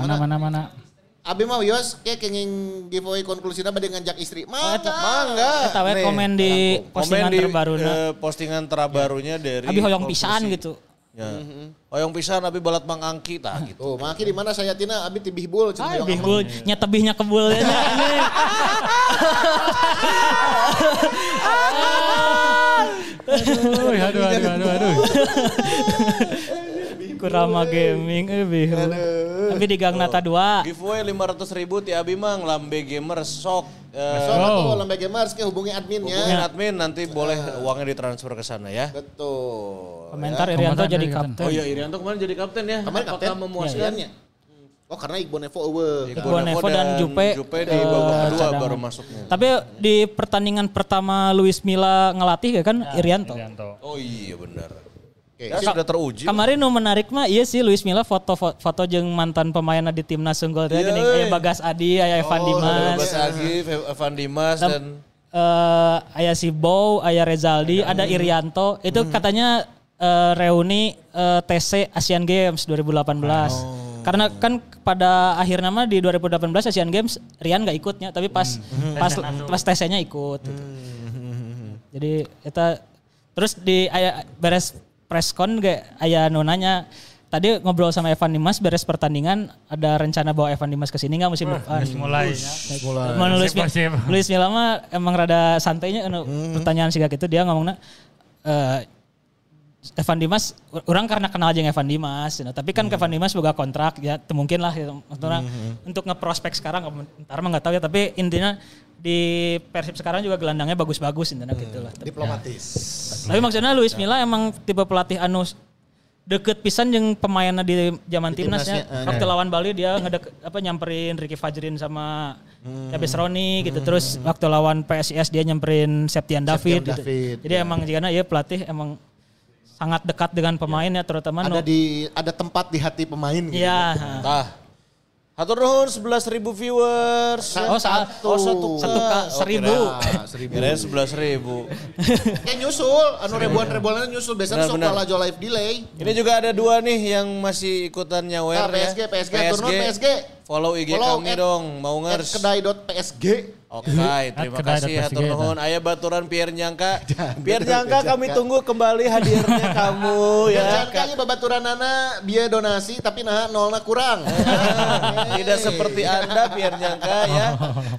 Mana mana mana. Abi mah wios kayak kenging giveaway konklusina bade ngajak istri. Mangga. Mangga. Eta we komen di postingan komen di, terbarunya. eh, postingan terbarunya dari Abi hoyong konklusi. pisan gitu. Ya. Hoyong pisan abi balat Mang Angki tah gitu. Tuh, maki di mana saya tina abi tibih bul cenah Ay, hoyong bihbul, nya tebihnya kebul ya. Aduh, aduh, aduh, aduh, aduh. Kurama gaming eh. Tapi di Gang Nata 2. Giveaway 500 ribu ti abi Mang Lambe Gamer sok. eh, So, atuh lembaga gamers ke hubungi adminnya. hubungin admin nanti boleh uangnya ditransfer ke sana ya. Betul. Komentar Irianto komentar jadi kapten. Oh iya Irianto kemarin jadi kapten ya. Kemarin Apakah kapten memuaskan? Iya, iya. Oh karena Iqbal Nevo eueuh. Iqbal Nevo dan Jupe, Jupe di eh, babak kedua cadangan. baru masuknya. Tapi di pertandingan pertama Luis Milla ngelatih ya kan Irianto. Irianto. Oh iya benar. Oke. Ya sudah teruji. Kemarin nu menarik mah iya sih Luis Milla foto foto, foto jeung mantan pemain di timnas unggul teh Iya, geuning aya Bagas Adi, aya Evan Oh, Dimas. ada Bas Agi, Evan Dimas dan eh aya si Bow, aya Rezaldi, ada Irianto. Itu katanya eh, reuni eh, TC Asian Games 2018. Karena kan pada akhirnya mah di 2018 Asian Games Rian nggak ikutnya, tapi pas pas pas TC-nya ikut. gitu. Jadi kita terus di aya beres preskon ge aya nu nanya tadi ngobrol sama Evan Dimas beres pertandingan ada rencana bawa Evan Dimas ke sini nggak musim depan? Terus mulai. ya. Sip, sip. Luis Milla mah emang rada santainya anu, pertanyaan sih gitu dia ngomongnya eh Evan Dimas, orang karena kenal aja Evan Dimas, nah, tapi kan Evan Dimas boga kontrak ya, mungkin lah gitu. Maksudnya untuk ngeprospek sekarang, ntar mah nggak tahu ya, tapi intinya di Persib sekarang juga gelandangnya bagus-bagus intinya gitu lah. Diplomatis. Tapi maksudnya Luis Milla emang tipe pelatih anu deket pisan yang pemainnya di zaman Di timnasnya. timnasnya, eh, Waktu lawan Bali dia ngedek apa nyamperin Ricky Fajrin sama Hmm. Yabes Roni gitu. Terus waktu lawan PSIS dia nyamperin Septian David, gitu. David, Jadi emang jika ya pelatih emang sangat dekat dengan pemain ya terutama Ada no- di ada tempat di hati pemain gitu. Iya. Tah. Hatur nuhun 11.000 viewers. Oh, sa- oh, satu satu K. K seribu. Ah, seribu. Kira 11.000. Kayak nyusul, anu ribuan-ribuan nyusul. Biasanya sok kalah jo live delay. Ini juga ada dua nih yang masih ikutan nyawer Ah, PSG, ya. PSG, turun PSG. Follow IG Follow kami at- dong, mau ngers. Kedai.psg. Oke, terima kedai kasih hatur PSG, nuhun. Aya baturan Pierre Nyangka. Pierre Nyangka kami tunggu kembali hadirnya kamu ya. Ya, kali babaturan anak biaya donasi tapi nah nolna kurang. Tidak seperti Anda Pierre Nyangka ya.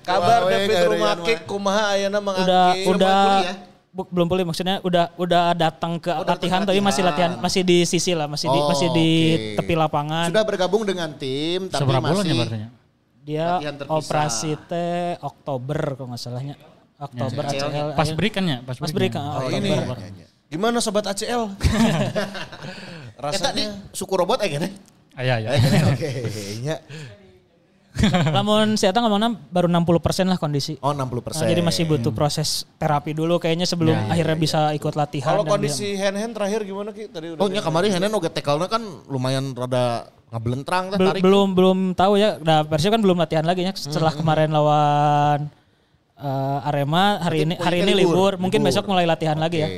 Kabar David Rumakik mah. kumaha ayeuna udah mangangki. udah pulih ya? bu- belum pulih maksudnya udah udah datang ke Oh, latihan tapi masih latihan. masih di sisi lah masih di Oh, masih di oke. tepi lapangan Sudah bergabung dengan tim tapi Seberapa bulan ya masih berarti? dia operasi teh Oktober kalau nggak salahnya Oktober Ya, ACL Pas akhir- break kan ya? pas break ah, Oh, Oktober. ini. Gimana sobat ACL? Eta di Rasanya suku robot eh gini. Iya, iya. Oke, nya. Namun saya ngomongnya baru 60% lah kondisi. Oh 60 Nah, jadi masih butuh proses terapi dulu kayaknya sebelum akhirnya bisa ikut latihan. kalau kondisi hand-hand terakhir gimana Ki? Tadi udah Oh nya kemarin Henen oge tackle kan lumayan rada ngabelentrang teh Bel- tarik. belum belum tahu ya. Nah, Persib kan belum latihan lagi ya setelah Hmm. kemarin lawan eh, Arema hari ini hari ini libur. Mungkin libur. besok mulai latihan lagi ya.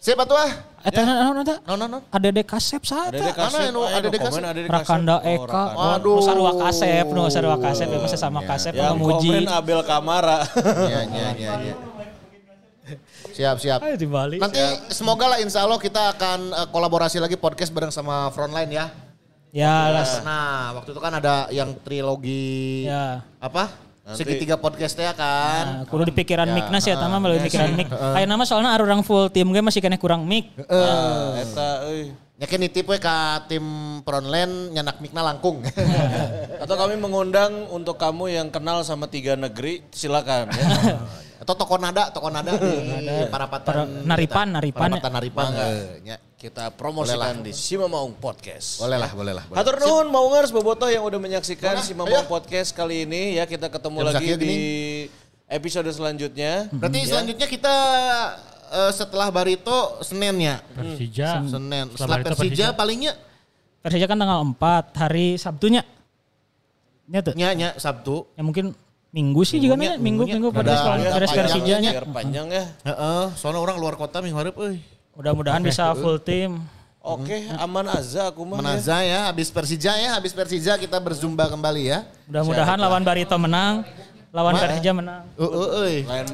Siapa tuh ah? Eh, tenan naon eta? Non non non. Ada de kasep saha Ada eta? Mana ada di kasep? Rakanda Oh, Eka. Rakanda. Waduh. Nu sarua kasep, nu sarua kasep ya masih sama kasep Yang sama Muji. komen Abel Kamara. Iya iya iya iya. Siap siap. Ayo di Bali. Nanti semoga lah insya Allah kita akan eh, kolaborasi lagi podcast bareng sama Frontline ya. Ya. Nah waktu itu kan ada yang trilogi Ya. apa? Nanti- Segitiga podcast ya kan. Nah, kudu di pikiran Ya, mic na sih eta mah melalui ya pikiran mic. Aya nama soalnya ada orang full tim gue masih kena kurang mic. Eh, Eta euy. Nyakin nitip we ka tim Frontline nyanak mikna langkung. Atau kami mengundang untuk kamu yang kenal sama tiga negeri, silakan ya. Atau toko nada, toko nada di Parapatan. Para- Naripan, Naripan ya. Parapatan Naripan. Kita promosikan di Simamaung Podcast. Boleh lah, boleh lah. boleh. Hatur nuhun Maungers Bobotoh yang udah menyaksikan Mana? Simamaung Ayo. Podcast kali ini ya kita ketemu Jam lagi di ini. episode selanjutnya. Berarti Ya. selanjutnya kita eh, setelah Barito Senin ya. Persija. Senin. Setelah Setelah Barito, Persija palingnya Persija kan tanggal 4 hari Sabtunya. Ya tuh. nya nya Sabtu. Ya mungkin minggu sih juga nih, minggu minggu Ada- pada ada beres. Persijanya. Biar panjang ya. Heeh, soalnya orang luar kota minggu hareup euy. Mudah-mudahan bisa full tim. Oke, aman aja aku mah. ya. Menaza ya, habis Persija ya, habis Persija kita berzumba kembali ya. Mudah-mudahan lawan Barito menang, lawan Persija menang. Heeh euy. Lain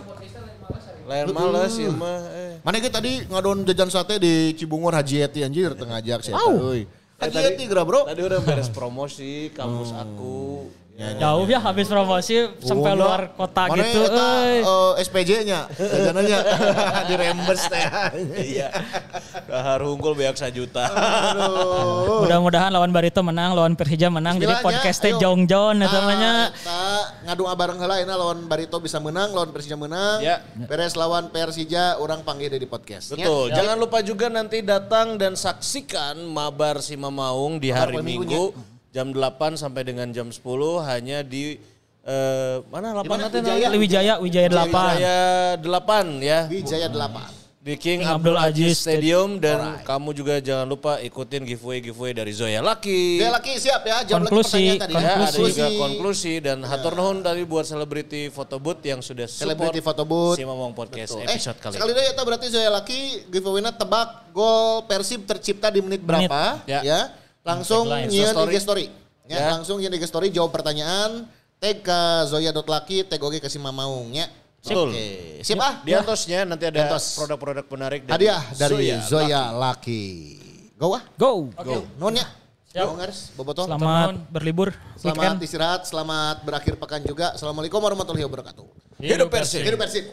lain males ya mah. Eh. Mana kita tadi ngadon jajan sate di Cibungur Haji Eti anjir tengah ajak sih. Euy. Haji tadi- Eti geura bro. Tadi udah beres promosi kampus aku. Jauh ya habis promosi sampai Oh, luar ya. kota Mana gitu. eta, euy. eh, SPJ-nya, jajanannya di reimburse teh. Iya. Dahar hungkul beak sajuta. Mudah-mudahan lawan Barito menang, lawan Persija menang. Jadi Bismillahnya, podcast teh ayo. jongjon eta Ah, mah nya. Eta ngadu bareng heula euna lawan Barito bisa menang, lawan Persija menang. Ya. Beres lawan Persija orang panggil di podcast. Betul. Jangan lupa juga nanti datang dan saksikan Mabar Simamaung di hari Mabar Minggu jam 8 sampai dengan jam 10 hanya di eh, mana 8 mana? nanti Wijaya. Wijaya, Wijaya 8. Wijaya 8 ya. Wijaya 8. Di King, King Abdul Aziz Stadium dan kamu juga jangan lupa ikutin giveaway-giveaway dari Zoya Lucky. Dia laki siap ya, jawab lagi Konklusi, pertanyaan tadi. Ya, ada Konklusi. juga konklusi dan hatur nuhun tadi buat selebriti foto booth yang sudah support Celebrity photo booth. si Momong Podcast Betul. episode eh, kali sekali ini. deh ya berarti Zoya Laki giveaway-nya tebak gol Persib tercipta di menit Menit. berapa Ya. ya. Langsung nyian Story. IG story. Ya, Ya. langsung nyian IG story jawab pertanyaan tag ke zoya.laki tag oge ke si Mamaung ya. Betul. Oke. Siap ah. Di antosnya nanti ada produk-produk menarik dari Hadiah dari Zoya Zoya Laki. Go ah. Go. Go. Nuhun ya. Siap. Bongers, Boboto. Selamat berlibur. Selamat weekend. istirahat, selamat berakhir pekan juga. Assalamualaikum warahmatullahi wabarakatuh. Hidup Persib. Hidup Persib.